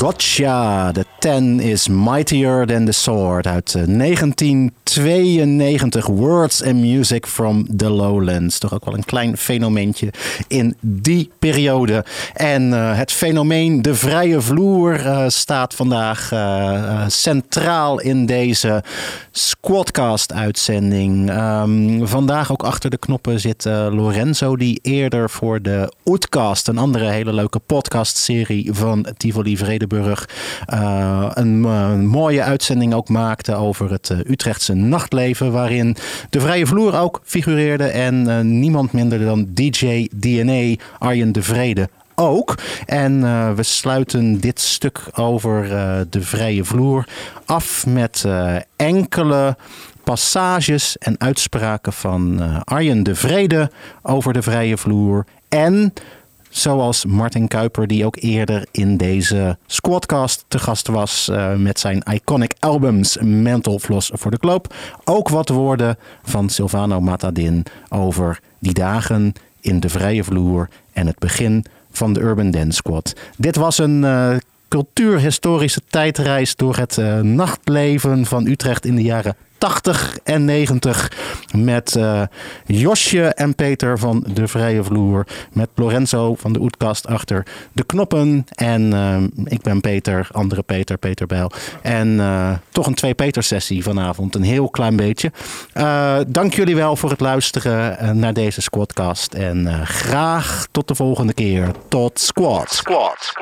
S1: Gotcha, The Ten is Mightier Than the Sword uit eh, 1992. Words and Music from the Lowlands. Toch ook wel een klein fenomeentje in die periode. En eh, het fenomeen de vrije vloer eh, staat vandaag eh, eh, centraal in deze Squadcast-uitzending. Ehm, vandaag ook achter de knoppen zit eh, Lorenzo, die eerder voor de Oetcast, een andere hele leuke podcastserie van Tivoli Vredenburg, eh, een, eh, een mooie uitzending ook maakte over het eh, Utrechtse nachtleven, waarin de vrije vloer ook figureerde en niemand minder dan DJ DNA Arjen de Vrede ook. En we sluiten dit stuk over de vrije vloer af met enkele passages en uitspraken van Arjen de Vrede over de vrije vloer. En zoals Martin Kuiper, die ook eerder in deze Squadcast te gast was eh, met zijn iconic albums Mental Floss voor de Kloop. Ook wat woorden van Silvano Matadin over die dagen in de vrije vloer en het begin van de Urban Dance Squad. Dit was een eh, cultuurhistorische tijdreis door het eh, nachtleven van Utrecht in de jaren 80 en 90 met eh, Josje en Peter van de Vrije Vloer, met Lorenzo van de Oetkast achter de knoppen en eh, ik ben Peter, andere Peter, Peter Bijl. En eh, toch een twee Peter sessie vanavond, een heel klein beetje. Eh, dank jullie wel voor het luisteren naar deze Squadcast en eh, graag tot de volgende keer. Tot Squad. Squad.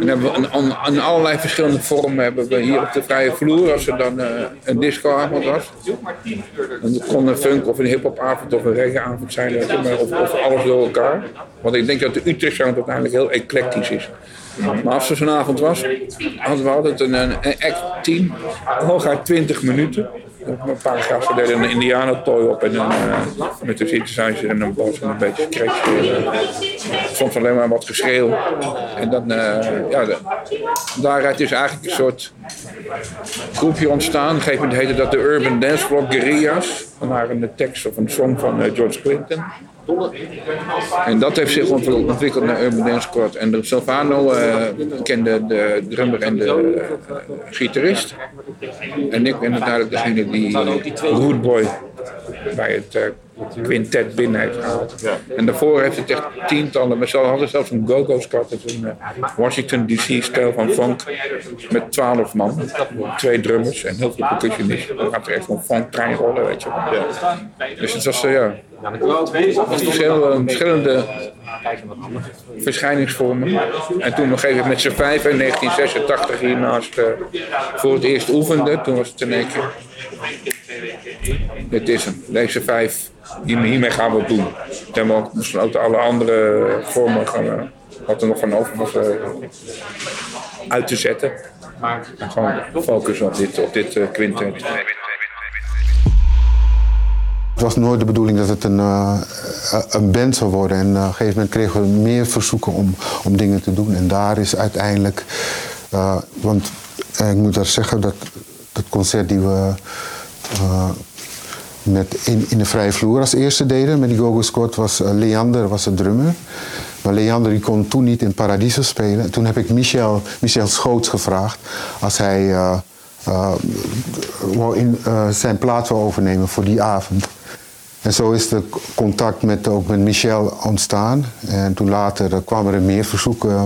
S7: En hebben we een, een, een allerlei verschillende vormen hebben we hier op de vrije vloer. Als er dan eh, een discoavond was. Dan kon een funk of een hiphopavond of een reggaeavond zijn. maar of, of alles door elkaar. Want ik denk dat de Utrecht sound uiteindelijk heel eclectisch is. Maar als er zo'n avond was, hadden we altijd een, een, een act 10, hooguit 20 minuten. Een paar gasten deden een indianentooi op en een, eh, met een synthesizer en een bas en een beetje scratch. eh, soms alleen maar wat geschreeuw. En dan, eh, ja, de, daaruit is eigenlijk een soort groepje ontstaan. Op een gegeven moment heette dat de Urban Dance Club Guerrillas. Vandaar een tekst of een song van George Clinton. En dat heeft zich ontwikkeld, naar Urban Dance Squad. En de Silvano eh, kende de drummer en de eh, gitarist. En ik ben natuurlijk degene die Root Boy bij het eh, quintet binnen heeft gehaald. En daarvoor heeft het echt tientallen, we hadden zelfs een go-go squad, dat is een eh, Washington DC-stijl van funk, met twaalf man, twee drummers en heel veel percussionisten. Dan gaat er echt een funk trein rollen, weet je wel. Dus het was, eh, ja, verschillende, verschillende verschijningsvormen. En toen nog even met z'n vijf in 1986 hiernaast eh, voor het eerst oefende, toen was het in één keer. Dit is hem, deze vijf, hiermee, gaan we het doen. We ook besloten alle andere vormen gaan we, wat er nog van over was, eh, uit te zetten. En gewoon focussen op dit, op dit eh, quintet.
S10: Het was nooit de bedoeling dat het een, eh, een band zou worden. En eh, op een gegeven moment kregen we meer verzoeken om, om dingen te doen. En daar is uiteindelijk. eh, want eh, ik moet daar zeggen dat dat concert die we eh, met in, in de vrije vloer als eerste deden met die Gogo Squad was eh, Leander was de drummer. Maar Leander die kon toen niet in Paradiso spelen. En toen heb ik Michel, Michel Schoots gevraagd als hij eh, eh, wou in, zijn plaat wil overnemen voor die avond. En zo is de contact met, ook met Michel ontstaan. En toen later kwamen er meer verzoeken. Uh,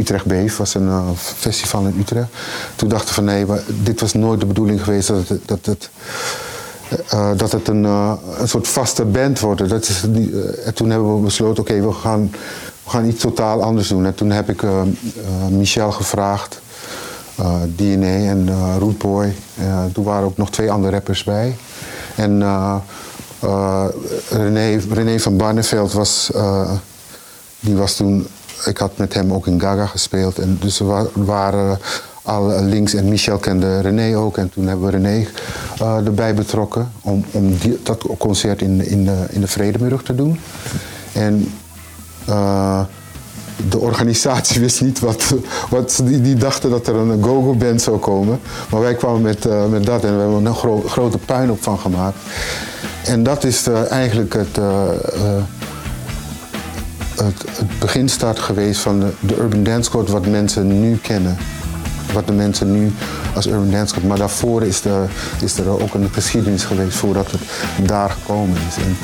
S10: Utrecht Beef was een festival in Utrecht. Toen dachten we van nee, dit was nooit de bedoeling geweest dat het, dat het, eh, dat het een, eh, een soort vaste band wordt. Dat is eh, en toen hebben we besloten, oké, we, gaan, we gaan iets totaal anders doen. En toen heb ik eh, eh, Michel gevraagd, eh, DNA en eh Rootboy. Eh, toen waren ook nog twee andere rappers bij. En eh, eh, René, René van Barneveld was, eh, die was toen, ik had met hem ook in Gaga gespeeld. En dus we wa- waren al links en Michel kende René ook. En toen hebben we René eh, erbij betrokken om, om die, dat concert in, in, de, in de te doen. En eh, de organisatie wist niet wat. wat die, die dachten dat er een go-go-band zou komen. Maar wij kwamen met, eh, met dat en we hebben er een gro- grote puinhoop van gemaakt. En dat is eh, eigenlijk het, eh, eh, het, het beginstart geweest van de, de Urban Dance Code wat mensen nu kennen. Wat de mensen nu als urban dance. Maar daarvoor is, is er ook een geschiedenis geweest voordat het daar gekomen is. En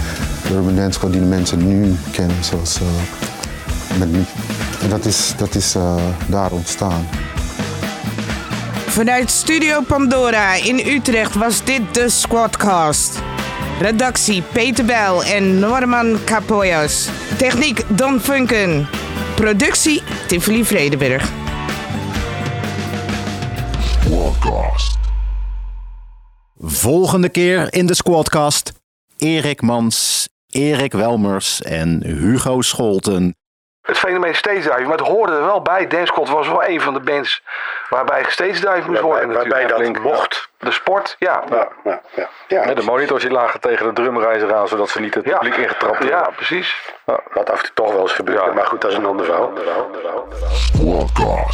S10: urban dance die de mensen nu kennen, zoals eh, met nu. En dat is, dat is eh, daar ontstaan.
S3: Vanuit Studio Pandora in Utrecht was dit de Squadcast. Redactie Peter Bel en Norman Capoyas. Techniek Don Funken. Productie Tivoli Vredenburg.
S1: Volgende keer in de Squadcast Erik Mans, Erik Welmers en Hugo Scholten.
S20: Het fenomeen stage maar het hoorde er wel bij. Dance Squad was wel een van de bands waarbij stage diving moest worden.
S21: waarbij dat mocht.
S20: De sport, ja.
S21: ja, ja.
S20: de monitors die lagen tegen de drumreizer aan, zodat ze niet het publiek ingetrapt werden. Ja, precies.
S21: Wat af en toe toch wel eens gebeurde, maar goed, dat is een ander verhaal.
S22: Podcast.